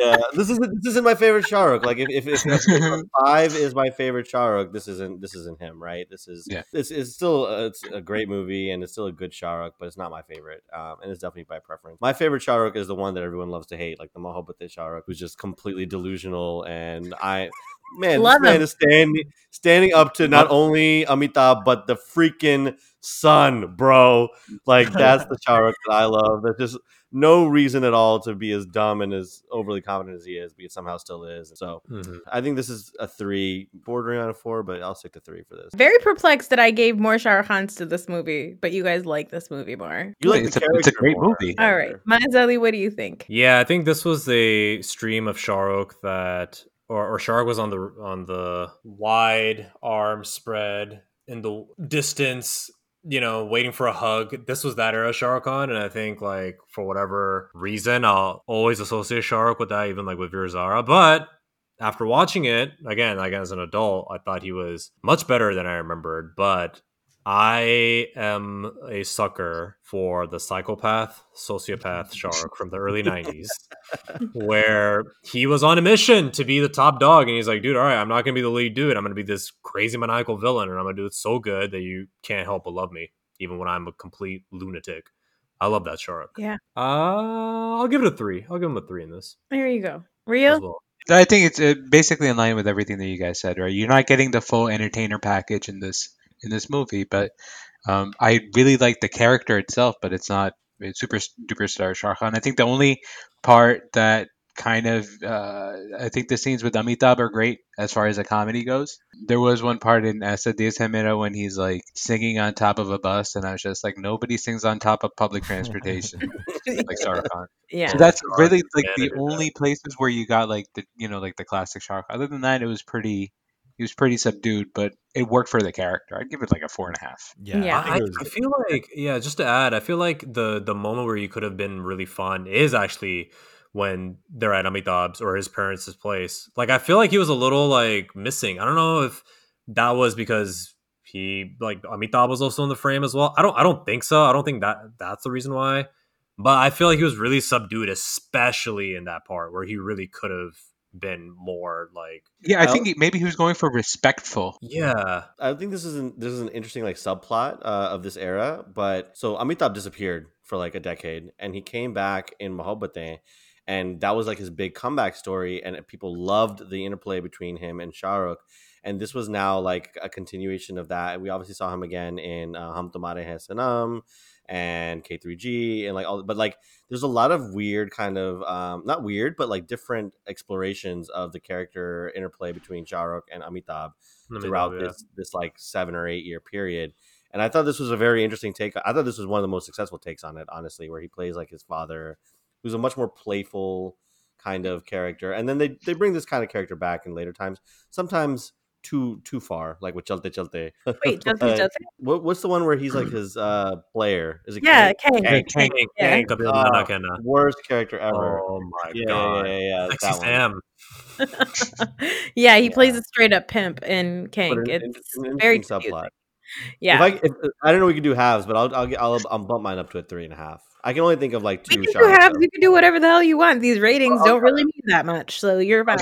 yeah, this isn't this isn't my favorite Shah Rukh. Like if if, if, if five is my favorite Shah Rukh, this isn't this isn't him, right? This is Yeah. This is still a, it's a great movie and it's still a good Shah Rukh, but it's not my favorite. Um, and it's definitely by preference. My favorite Shah Rukh is the one that everyone loves to hate, like the Mohabbat Shah Rukh, who's just completely delusional. And I, man, Love this man him. is standing standing up to not only Amitabh but the freaking sun, bro. Like that's the Shah that I love. There's just no reason at all to be as dumb and as overly confident as he is, but he somehow still is. So Mhm. I think this is a three, bordering on a four, but I'll stick to three for this. Very perplexed that I gave more Shah Rukh Khans to this movie, but you guys like this movie more. You like It's a- it's a great more. movie. All right. Maz Ali, what do you think? Yeah, I think this was a stream of Shah Rukh that, or, or Shah Rukh was on the on the wide arm spread in the distance, you know, waiting for a hug. This was that era Shah Khan, and I think like for whatever reason, I'll always associate Shah with that, even like with Veer Zara. But after watching it again, like as an adult, I thought he was much better than I remembered. But I am a sucker for the psychopath, sociopath shark from the early 90s, where he was on a mission to be the top dog. And he's like, dude, all right, I'm not going to be the lead dude. I'm going to be this crazy maniacal villain, and I'm going to do it so good that you can't help but love me, even when I'm a complete lunatic. I love that shark. Yeah. Uh, I'll give it a three. I'll give him a three in this There you go. Real? well. I think it's uh, basically in line with everything that you guys said, right? You're not getting the full entertainer package in this in this movie, but um, I really like the character itself, but it's not it's super duper star Shah Rukh Khan. I think the only part that kind of uh, I think the scenes with Amitabh are great as far as a comedy goes. There was one part in Aisa Des Hai Mera when he's like singing on top of a bus, and I was just like, nobody sings on top of public transportation like Shah Khan. Yeah. So that's really like the only places where you got like the you know like the classic shark. Other than that, it was pretty. He was pretty subdued, but it worked for the character. I'd give it like a four and a half. Yeah, Yeah. I I, I feel like yeah just to add i feel like the the moment where you could have been really fun is actually when they're at amitabh's or his parents' place like i feel like he was a little like missing i don't know if that was because he like amitabh was also in the frame as well i don't i don't think so i don't think that that's the reason why but i feel like he was really subdued especially in that part where he really could have been more like Yeah, I Well- think he, maybe he was going for respectful. yeah I think this is an, this is an interesting like subplot uh, of this era. But so Amitabh disappeared for like a decade, and he came back in Mohabbatein, and that was like his big comeback story. And people loved the interplay between him and Shahrukh And this was now like a continuation of that. And we obviously saw him again in uh, Hum Tumhare Hain Sanam and K3G and like all. But like, there's a lot of weird kind of um, not weird, but like different explorations of the character interplay between Shah and Amitabh throughout yeah. this this like seven or eight year period. And I thought this was a very interesting take. I thought this was one of the most successful takes on it, honestly, where he plays like his father, who's a much more playful kind of character. And then they they bring this kind of character back in later times, sometimes too too far, like with Chalte Chalte. Wait, Chalte Uh, Chalte? What, what's the one where he's like his uh player? Is it Yeah, Kang? Kang. Kang, Kang, Yeah. Kang, Kapil Ah, Nanakena. worst character ever. Oh my yeah, god. yeah, yeah, yeah, Sexy that one. Sam. yeah, he plays a straight up pimp in King. But an- it's an very subplot. Yeah, If I, if, I don't know, we could do halves, but I'll I'll, I'll I'll bump mine up to a three and a half. I can only think of like two. can do Shahrukh You can do whatever the hell you want. These ratings I'll- don't really mean that much, so you're fine.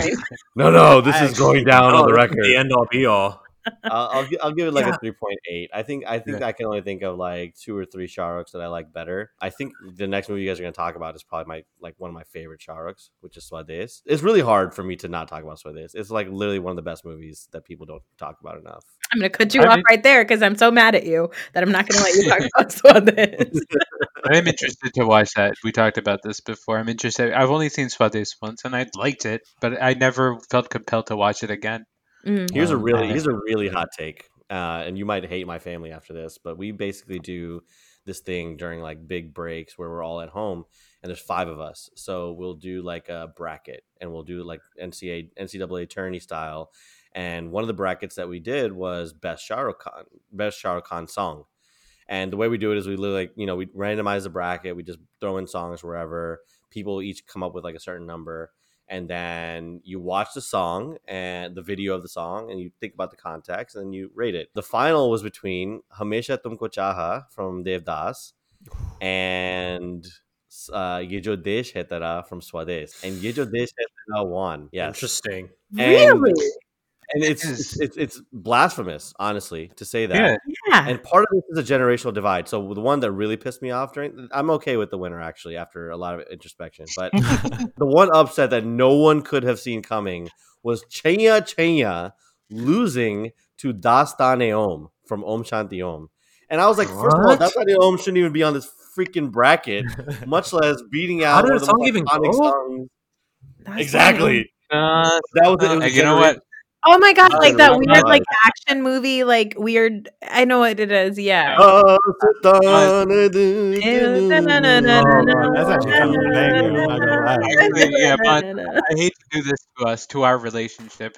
No, no, this I is going actually- down on Oh, the record. The end all be all. I'll, I'll, I'll give it like Yeah. a three point eight. I think I think I can only think of like two or three Shahrukhs that I like better. I think the next movie you guys are going to talk about is probably my like one of my favorite Shahrukhs, which is Swades. It's really hard for me to not talk about Swades. It's like literally one of the best movies that people don't talk about enough. I'm gonna cut you I off mean- right there because I'm so mad at you that I'm not gonna let you talk about Swades. I'm interested to watch that. We talked about this before. I'm interested. I've only seen Swades once, and I liked it, but I never felt compelled to watch it again. Mm. Here's a really here's a really hot take, uh, and you might hate my family after this, but we basically do this thing during like big breaks where we're all at home, and there's five of us, so we'll do like a bracket, and we'll do like NCAA NCAA tourney style, and one of the brackets that we did was best Shah Rukh Khan, best Shah Rukh Khan song. And the way we do it is we literally like, you know, we randomize the bracket, we just throw in songs wherever. People each come up with like a certain number. And then you watch the song and the video of the song and you think about the context and you rate it. The final was between Hamesha Tumko Chaha from Devdas and uh, Ye Jo Desh Hai Tera from Swades. And Ye Jo Desh Hai Tera won. Yes. Interesting. And- really? And it's, it's, it's, it's blasphemous, honestly, to say that. Yeah. Yeah. And part of this is a generational divide. So the one that really pissed me off during, I'm okay with the winner actually after a lot of introspection. But the one upset that no one could have seen coming was Chaiyya Chaiyya losing to Dastane Om from Om Shanti Om. And I was like, first of all, What? Dastane Om shouldn't even be on this freaking bracket, much less beating out. How out did one the song even go? songs. That's Exactly. Uh, That was, it was you know what? Oh my god, like that weird like action movie, like weird. I know what it is. Yeah. Oh, That's actually kind of banging. I'm not gonna lie. Actually, yeah, but I hate to do this to us, to our relationship.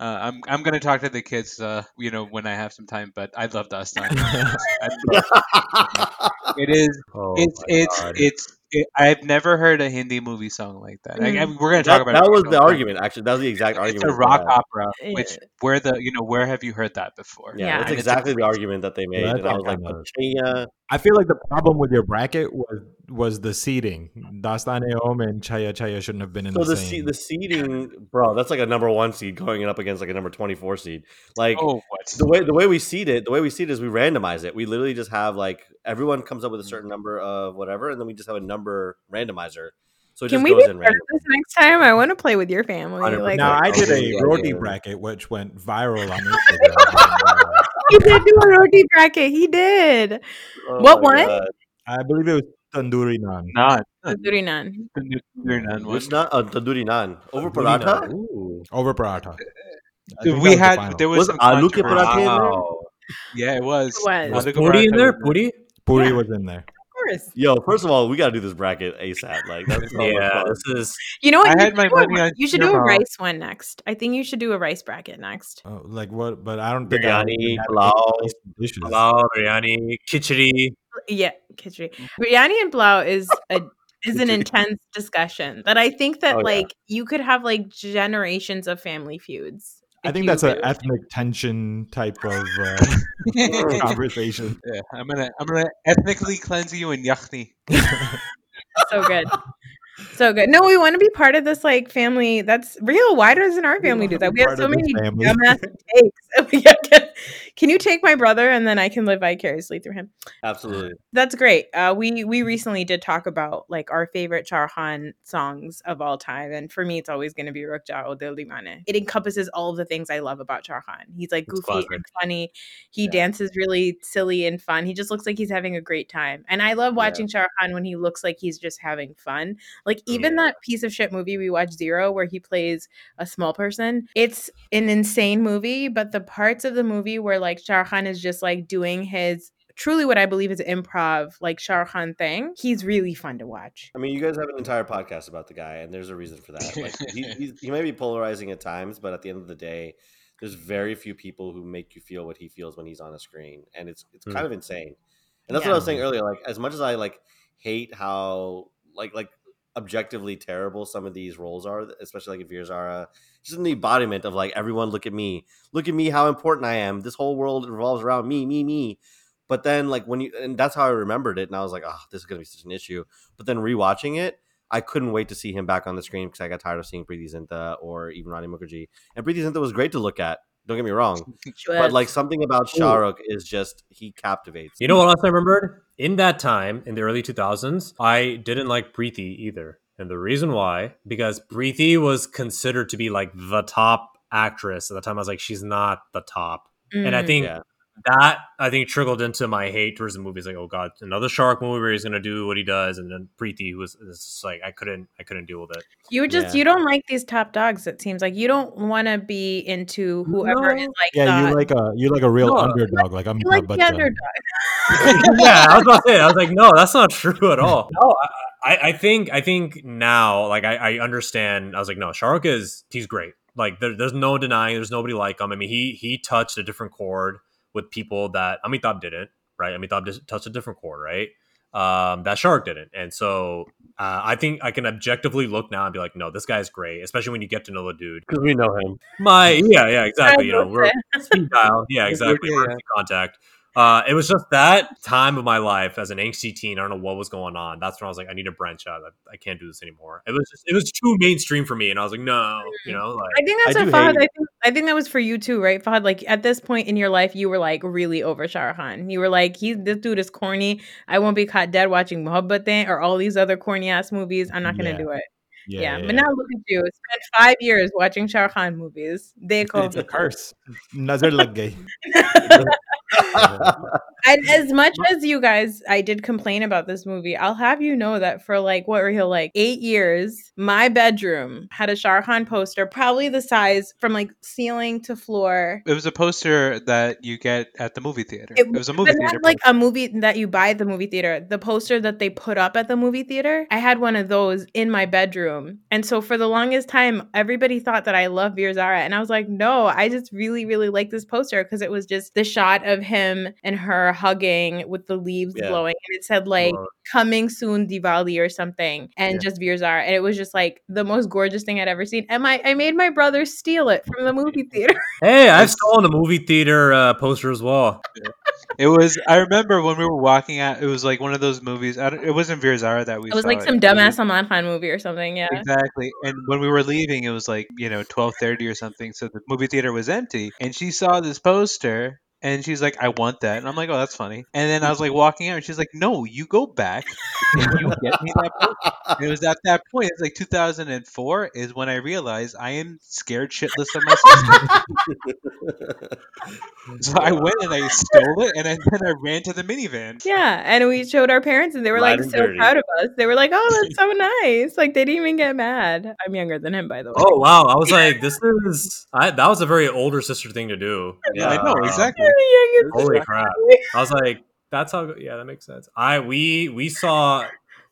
Uh, I'm I'm gonna talk to the kids, uh, you know, when I have some time. But I love Dastan. I love- it is. Oh it's it's God. it's. It, I've never heard a Hindi movie song like that. I, I, Mm. we're gonna talk that, about that it. was the but argument. Actually, that was the exact It's argument. a rock opera, which Yeah. where the you know where have you heard that before? Yeah, Yeah. that's And it's exactly the argument that they made. that's and I was like, kind I feel like the problem with your bracket was was the seating. Dastane Om and Chaiyya Chaiyya shouldn't have been in So the the same. se- the seeding, bro, that's like a number one seed going up against like a number twenty four seed. Like Oh, what? the way the way we seed it, the way we seed it is we randomize it. We literally just have like everyone comes up with a certain number of whatever, and then we just have a number randomizer. So it Can just we goes be in random. this next time? I want to play with your family. 100%. Like now I did a Yeah, roti bracket which went viral on Instagram. he did do a roti bracket. He did. Oh What one? God. I believe it was tandoori naan. Not. Tandoori naan. Which not uh, tandoori naan over Tandoori paratha? Ooh. Over paratha. I think that We was the had there was, Was aloo ke controversy. parathe in there? Yeah, it was. It was. Was Puri in there? was Puri? Puri Yeah. was in there. Of course. Yo, first of all, we gotta do this bracket ASAP. Like that's so Yeah, this is You know what? I You had should my do a- money on You should do a rice one next. I think you should do a rice bracket next. Oh, like what? But I don't think I Biryani, even had pulao. any dishes. pulao, biryani, khichdi. Yeah, khichdi. Biryani and pulao is a is an intense discussion that I think that Oh, yeah. like you could have like generations of family feuds. I think that's an ethnic tension type of uh, conversation. Yeah, I'm gonna I'm gonna ethnically cleanse you in Yakhni. so good. So good. No, we want to be part of this like family. That's real. Why doesn't our family do that? We have so many family. dumbass takes. Can, can you take my brother and then I can live vicariously through him? Absolutely. That's great. Uh, we we recently did talk about like our favorite Charhan songs of all time, and for me, it's always going to be Ruk Jao Dil It encompasses all of the things I love about Charhan. He's like goofy and funny. He Yeah. dances really silly and fun. He just looks like he's having a great time, and I love Yeah. watching Charhan when he looks like he's just having fun. Like even Yeah. that piece of shit movie we watched Zero, where he plays a small person. It's an insane movie, but the parts of the movie where like Shah Khan is just like doing his truly what I believe is improv, like Shah Khan thing, he's really fun to watch. I mean, you guys have an entire podcast about the guy, and there's a reason for that. Like, he, he's, he may be polarizing at times, but at the end of the day, there's very few people who make you feel what he feels when he's on a screen, and it's it's Hmm. kind of insane. And that's Yeah. what I was saying earlier. Like as much as I like hate how like like objectively terrible some of these roles are, especially like if you're Zara, just the embodiment of like everyone look at me, look at me, how important I am. This whole world revolves around me, me, me. But then like when you and that's how I remembered it, and I was like, oh, this is gonna be such an issue. But then rewatching it, I couldn't wait to see him back on the screen because I got tired of seeing Preity Zinta or even Rani Mukherjee. And Preity Zinta was great to look at. Don't get me wrong, but like something about Shahrukh is just he captivates. You know what else I remembered? In that time, in the early 2000s, I didn't like Preity either. And the reason why, because Preity was considered to be like the top actress. At the time, I was like, she's not the top. And I Mm. think Yeah. That I think trickled into my hate towards the movies. Like, oh god, another shark movie where he's gonna do what he does, and then Preity who was it's just like I couldn't, I couldn't deal with it. You just Yeah. you don't like these top dogs. It seems like you don't want to be into whoever No. is like Yeah, the, you like a you like a real No, underdog, like I'm you like the underdog. yeah, I was about to say. I was like, no, that's not true at all. No, I, I, I think, I think now, like, I, I understand. I was like, no, Shark is he's great. Like, there, there's no denying. There's nobody like him. I mean, he he touched a different chord with people that Amitabh didn't. Right, Amitabh just touched a different chord. Right, um, that Shark didn't. And so, uh, I think I can objectively look now and be like, no, this guy's great. Especially when you get to know the dude. because we know him. My yeah, yeah, exactly. You know, we're Listen. speed dial. Yeah, exactly. Yeah, yeah. Emergency contact. Uh, it was just that time of my life as an angsty teen. I don't know what was going on. That's when I was like, I need to branch out. I, I can't do this anymore. It was just, it was too mainstream for me, and I was like, no, you know, like I think that's I what Fahad. I think I think that was for you too, right, Fahad? Like at this point in your life, you were like really over Shah Rukh Khan. You were like, he's this dude is corny. I won't be caught dead watching Mohabbatein or all these other corny ass movies. I'm not gonna Yeah. do it. Yeah, Yeah, yeah, but now look at you. Spent five years watching Shah Rukh Khan movies. Dekho. it's a curse. Nazar lag gayi. And as much as you guys, I did complain about this movie. I'll have you know that for like what were he like eight years, my bedroom had a Shah Khan poster, probably the size from like ceiling to floor. It was a poster that you get at the movie theater. It, was a movie theater. not like a movie that you buy at the movie theater. The poster that they put up at the movie theater, I had one of those in my bedroom. And so for the longest time, everybody thought that I love Veer Zara. And I was like, no, I just really, really like this poster because it was just the shot of him and her hugging with the leaves Yeah. blowing. And it said like Love coming soon Diwali or something. And Yeah. just Veer Zara. And it was just like the most gorgeous thing I'd ever seen. And my I made my brother steal it from the movie theater. hey, I've stolen the movie theater uh, poster as well. It was. I remember when we were walking out. It was like one of those movies. I it wasn't Veer Zara that we. It was saw like some It dumbass was- Salman Khan movie or something. Yeah. Exactly. And when we were leaving, it was like you know twelve thirty or something. So the movie theater was empty, and she saw this poster. And she's like, I want that. And I'm like, oh, that's funny. And then I was like walking out, and she's like, no, you go back and you get me that poster. And it was at that point, it's like 2004, is when I realized I am scared shitless of my sister. So I went and I stole it, and then I ran to the minivan. Yeah, and we showed our parents, and they were like so dirty. proud of us. They were like, "Oh, that's so nice!" Like they didn't even get mad. I'm younger than him, by the way. Oh wow, I was like, this is I, that was a very older sister thing to do. Yeah, I know exactly. The youngest Holy crap! I was like, that's how. Yeah, that makes sense. I we we saw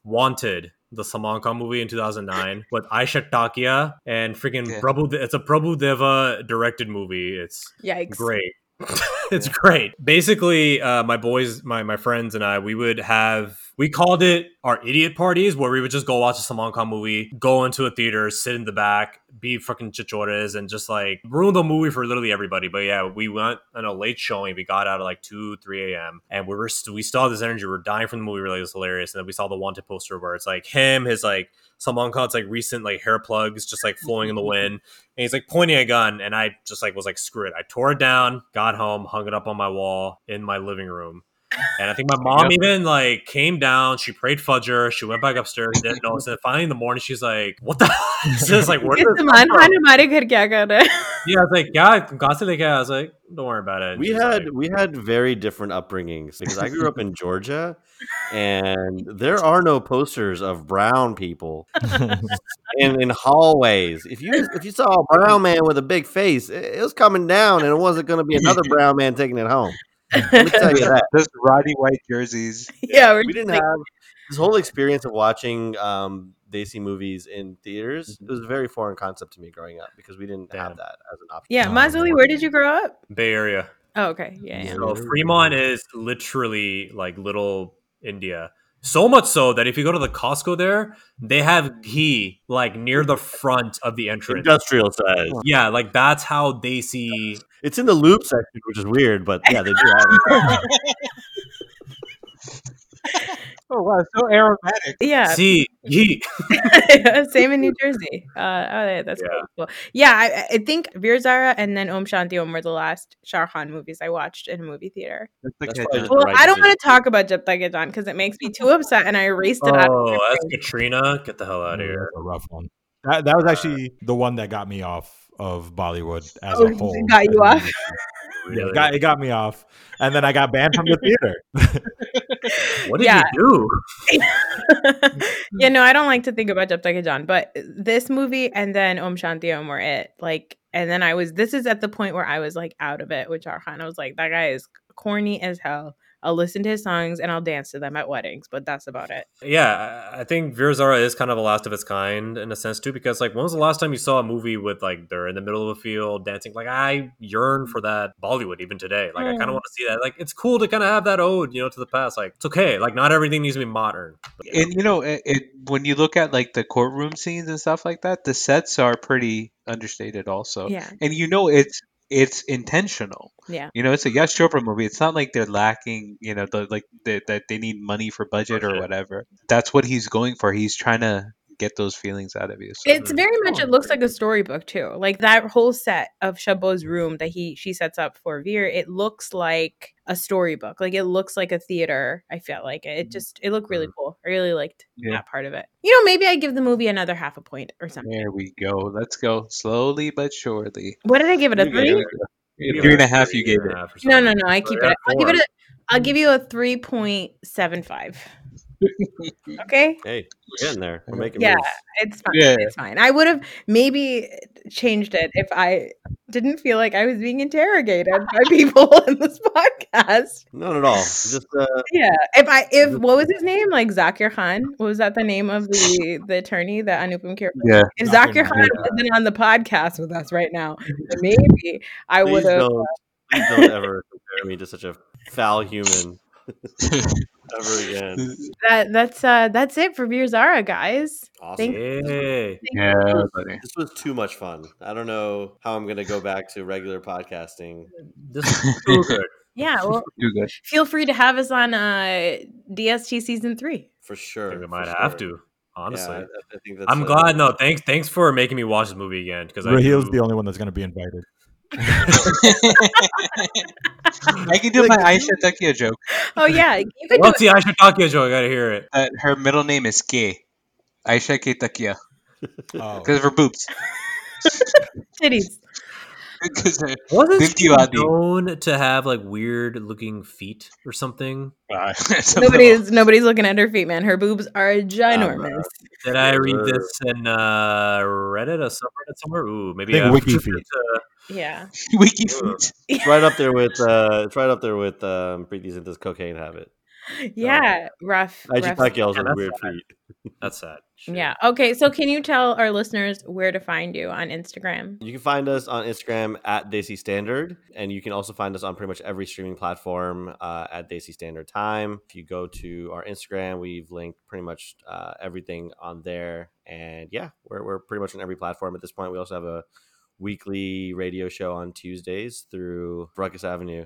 Wanted, the Salman Khan movie in 2009 with Ayesha Takia and freaking Yeah. Prabhu. It's a Prabhu Deva directed movie. It's Yikes! great. it's great. Basically, uh, my boys, my my friends, and I, we would have we called it our idiot parties, where we would just go watch a Salman Khan movie, go into a theater, sit in the back, be fucking chichores, and just like ruin the movie for literally everybody. But yeah, we went on a late showing. We got out at like two, three a.m. and we were st- we saw this energy. We are dying from the movie. We it was hilarious. And then we saw the wanted poster where it's like him, his like Salman Khan's like recent like hair plugs just like flowing in the wind and he's like pointing a gun and i just like was like screw it i tore it down got home hung it up on my wall in my living room and I think my mom yep. even like came down, she prayed Fajr, she went back upstairs, didn't notice. And finally in the morning, she's like, What the this is like where this हमारे घर क्या कर रहा Yeah, I was like, Yeah, कहाँ से I was like, Don't worry about it. We had like, we had very different upbringings because I grew up in Georgia and there are no posters of brown people in, in hallways. If you if you saw a brown man with a big face, it, it was coming down and it wasn't gonna be another brown man taking it home. Let me tell you that. Those roddy white jerseys. yeah, we're we didn't like, have this whole experience of watching um, Desi movies in theaters. It was a very foreign concept to me growing up because we didn't Damn. have that as an option. yeah, Oh, Maz Ali, where did you grow up? Bay Area. Oh, okay, yeah, yeah. So Fremont is literally like little India. So much so that if you go to the Costco there, they have ghee like near the front of the entrance. Industrial size. Yeah, like that's how they see. It's in the loop section, which is weird, but yeah, they do have it. Oh wow, so aromatic. Yeah, See ghee. same in New Jersey. Uh, oh, yeah, that's Yeah. cool. cool. Yeah, I, I think Veer Zara and then Om Shanti Om were the last Shah Khan movies I watched in a movie theater. That's That's kid probably done. just- Well, right I don't want to talk about Jab Tak Hai Jaan because it makes me too upset, and I erased it out. Of Oh, my that's brain. Katrina. Get the hell out of here. that's a rough one. That, that was actually the one that got me off of Bollywood as Oh, a it whole. got you off? Yeah, Really? it got, it got me off, and then I got banned from the theater. What did Yeah. you do? yeah, no, I don't like to think about Jab Tak Hai Jaan, but this movie and then Om Shanti Om were it. Like, and then I was. This is at the point where I was like out of it with Shah I was like, that guy is corny as hell. I'll listen to his songs and I'll dance to them at weddings, but that's about it. Yeah, I I think Veer Zara is kind of a last of its kind in a sense too, because like when was the last time you saw a movie with like they're in the middle of a field dancing? Like I yearn for that Bollywood even today. Like I kind Mm. of want to see that. Like it's cool to kind of have that ode, you know, to the past. Like it's okay. Like not everything needs to be modern. And you know, it, it when you look at like the courtroom scenes and stuff like that, the sets are pretty understated also. Yeah, And you know it's it's intentional. yeah. You know, it's a Yash Chopra movie. It's not like they're lacking, you know, the, like the, that they need money for budget or whatever. That's what he's going for. He's trying to get those feelings out of you. So. It's very much. It looks like a storybook too. Like that whole set of Shabbo's room that he she sets up for Veer. It looks like a storybook. Like it looks like a theater. I felt like it mm-hmm. just. It looked really mm-hmm. cool. I really liked Yeah. that part of it. You know, maybe I give the movie another half a point or something. There we go. Let's go slowly but surely. What did I give it? A three? it- Three and a like half you gave it. a half or No, no, no. I keep it. I'll give it. four. A, I'll mm. give you a three point seven five. Okay. Hey, we're getting there. We're making Yeah, moves. it's fine. Yeah. It's fine. I would have maybe changed it if I didn't feel like I was being interrogated by people in this podcast. Not at all. Just uh, Yeah. If I if what was his name? Like Zakir Khan? What was that the name of the the attorney that Anupam Kher? Yeah. If Zakir Zakir Khan Naik. wasn't on the podcast with us right now, maybe I would have. don't, please don't ever compare me to such a foul human ever again. That that's uh that's it for Veer Zara, guys. Awesome. Thank- Yay. Yeah, buddy. This was too much fun. I don't know how I'm gonna go back to regular podcasting. This is too good. Yeah. Well, Too good. feel free to have us on uh DST season three. For sure. think we for might sure. have to. Yeah, Honestly, I, I think that's. I'm uh, glad. No, thanks. Thanks for making me watch this movie again because I Rahil's the only one that's going to be invited. I can do my Ayesha Takia joke. Oh yeah, you could do What's the Ayesha Takia joke? I gotta hear it. That her middle name is K. Ayesha K Takia. Oh. Because of her boobs. titties. Because they're- Wasn't Binti she Wadi. known to have like weird looking feet or something? it's a Nobody's nobody's looking at her feet, man. Her boobs are ginormous. Did I read this in uh, Reddit or subreddit somewhere? Ooh, maybe think I Wiki should feet. get yeah. Wiki feet. It's right up there with. Uh, it's right up there with um, Preity Zinta's cocaine habit. Yeah. Rough. Ayesha rough Taki also Yeah, has weird feet. That's sad. Shit. Yeah. Okay. So can you tell our listeners where to find you on Instagram? You can find us on Instagram at Desi Standard, and you can also find us on pretty much every streaming platform uh, at Desi Standard Time. If you go to our Instagram, we've linked pretty much uh, everything on there, and yeah, we're we're pretty much on every platform at this point. We also have a weekly radio show on Tuesdays through Ruckus Avenue.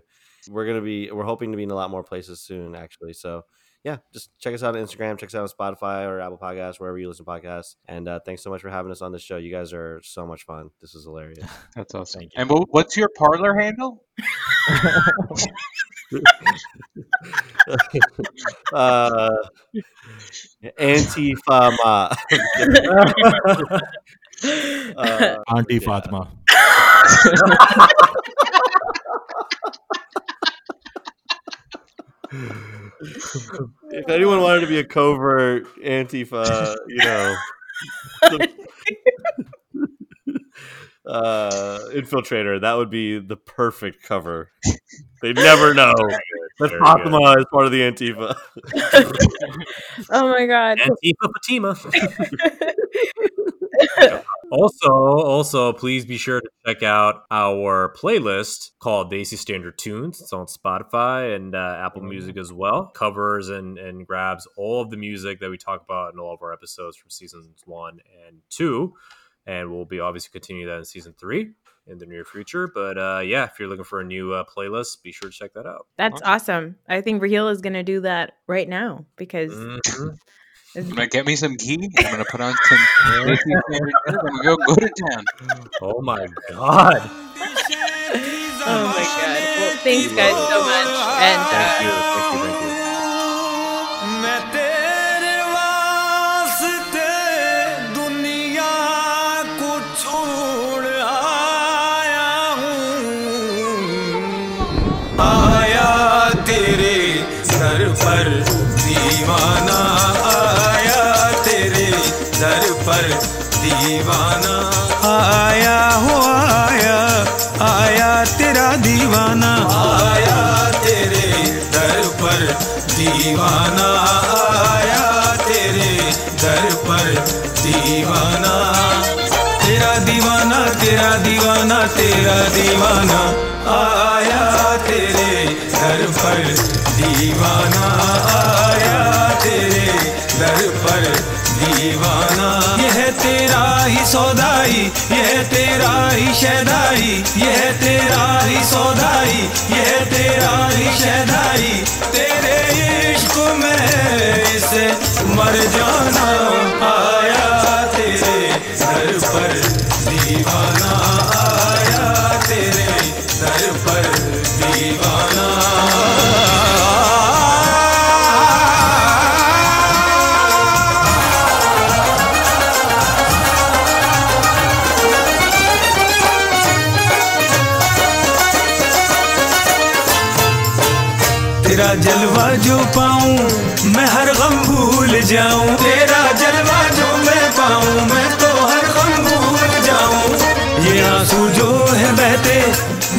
We're gonna be we're hoping to be in a lot more places soon, actually. So yeah, just check us out on Instagram, check us out on Spotify or Apple Podcasts, wherever you listen to podcasts. And uh, thanks so much for having us on the show. You guys are so much fun. This is hilarious. That's awesome. Thank you. And what, what's your parlor handle? uh, Anti-Fama. uh, Auntie Yeah. Fatima. if anyone wanted to be a covert Antifa, you know, uh, infiltrator, that would be the perfect cover. They never know. That's Very Fatima is part of the Antifa. oh my god. Antifa Fatima. Also, also, please be sure to check out our playlist called Desi Standard Tunes. It's on Spotify and uh, Apple Music as well. Covers and and grabs all of the music that we talk about in all of our episodes from seasons one and two, and we'll be obviously continue that in season three in the near future. But uh, yeah, if you're looking for a new uh, playlist, be sure to check that out. That's awesome. I think Raheel is gonna do that right now because Mhm. I'm gonna get me some ghee. I'm gonna put on some. I'm gonna go go to town. Oh my god. Oh my god. Well, thanks guys so much. And uh, thank you, thank you, thank you. पर दीवाना। आया हो, आया आया तेरा दीवाना। आया तेरे दर पर दीवाना। आया तेरे दर पर दीवाना। तेरा दीवाना तेरा दीवाना तेरा दीवाना। आया तेरे दर पर दीवाना। तेरा ही सौदाई यह तेरा ही शहदाई यह तेरा ही सौदाई यह तेरा ही शहदाई, तेरे इश्क में इसे मर जाना।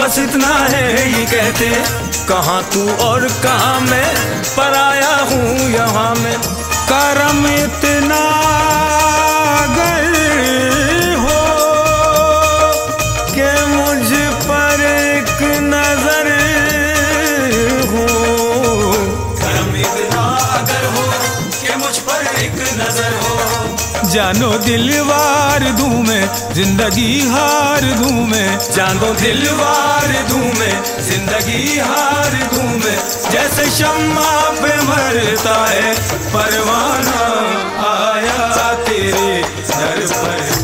बस इतना है, ये कहते कहाँ तू और कहाँ मैं? पराया हूँ यहाँ मैं। करम इतना जानो दिलवार दूँ मैं, ज़िंदगी हार दूँ मैं। जानो दिलवार दूँ मैं, ज़िंदगी हार दूँ मैं। जैसे शम्मा पे मरता है, परवाना आया तेरे दर पर।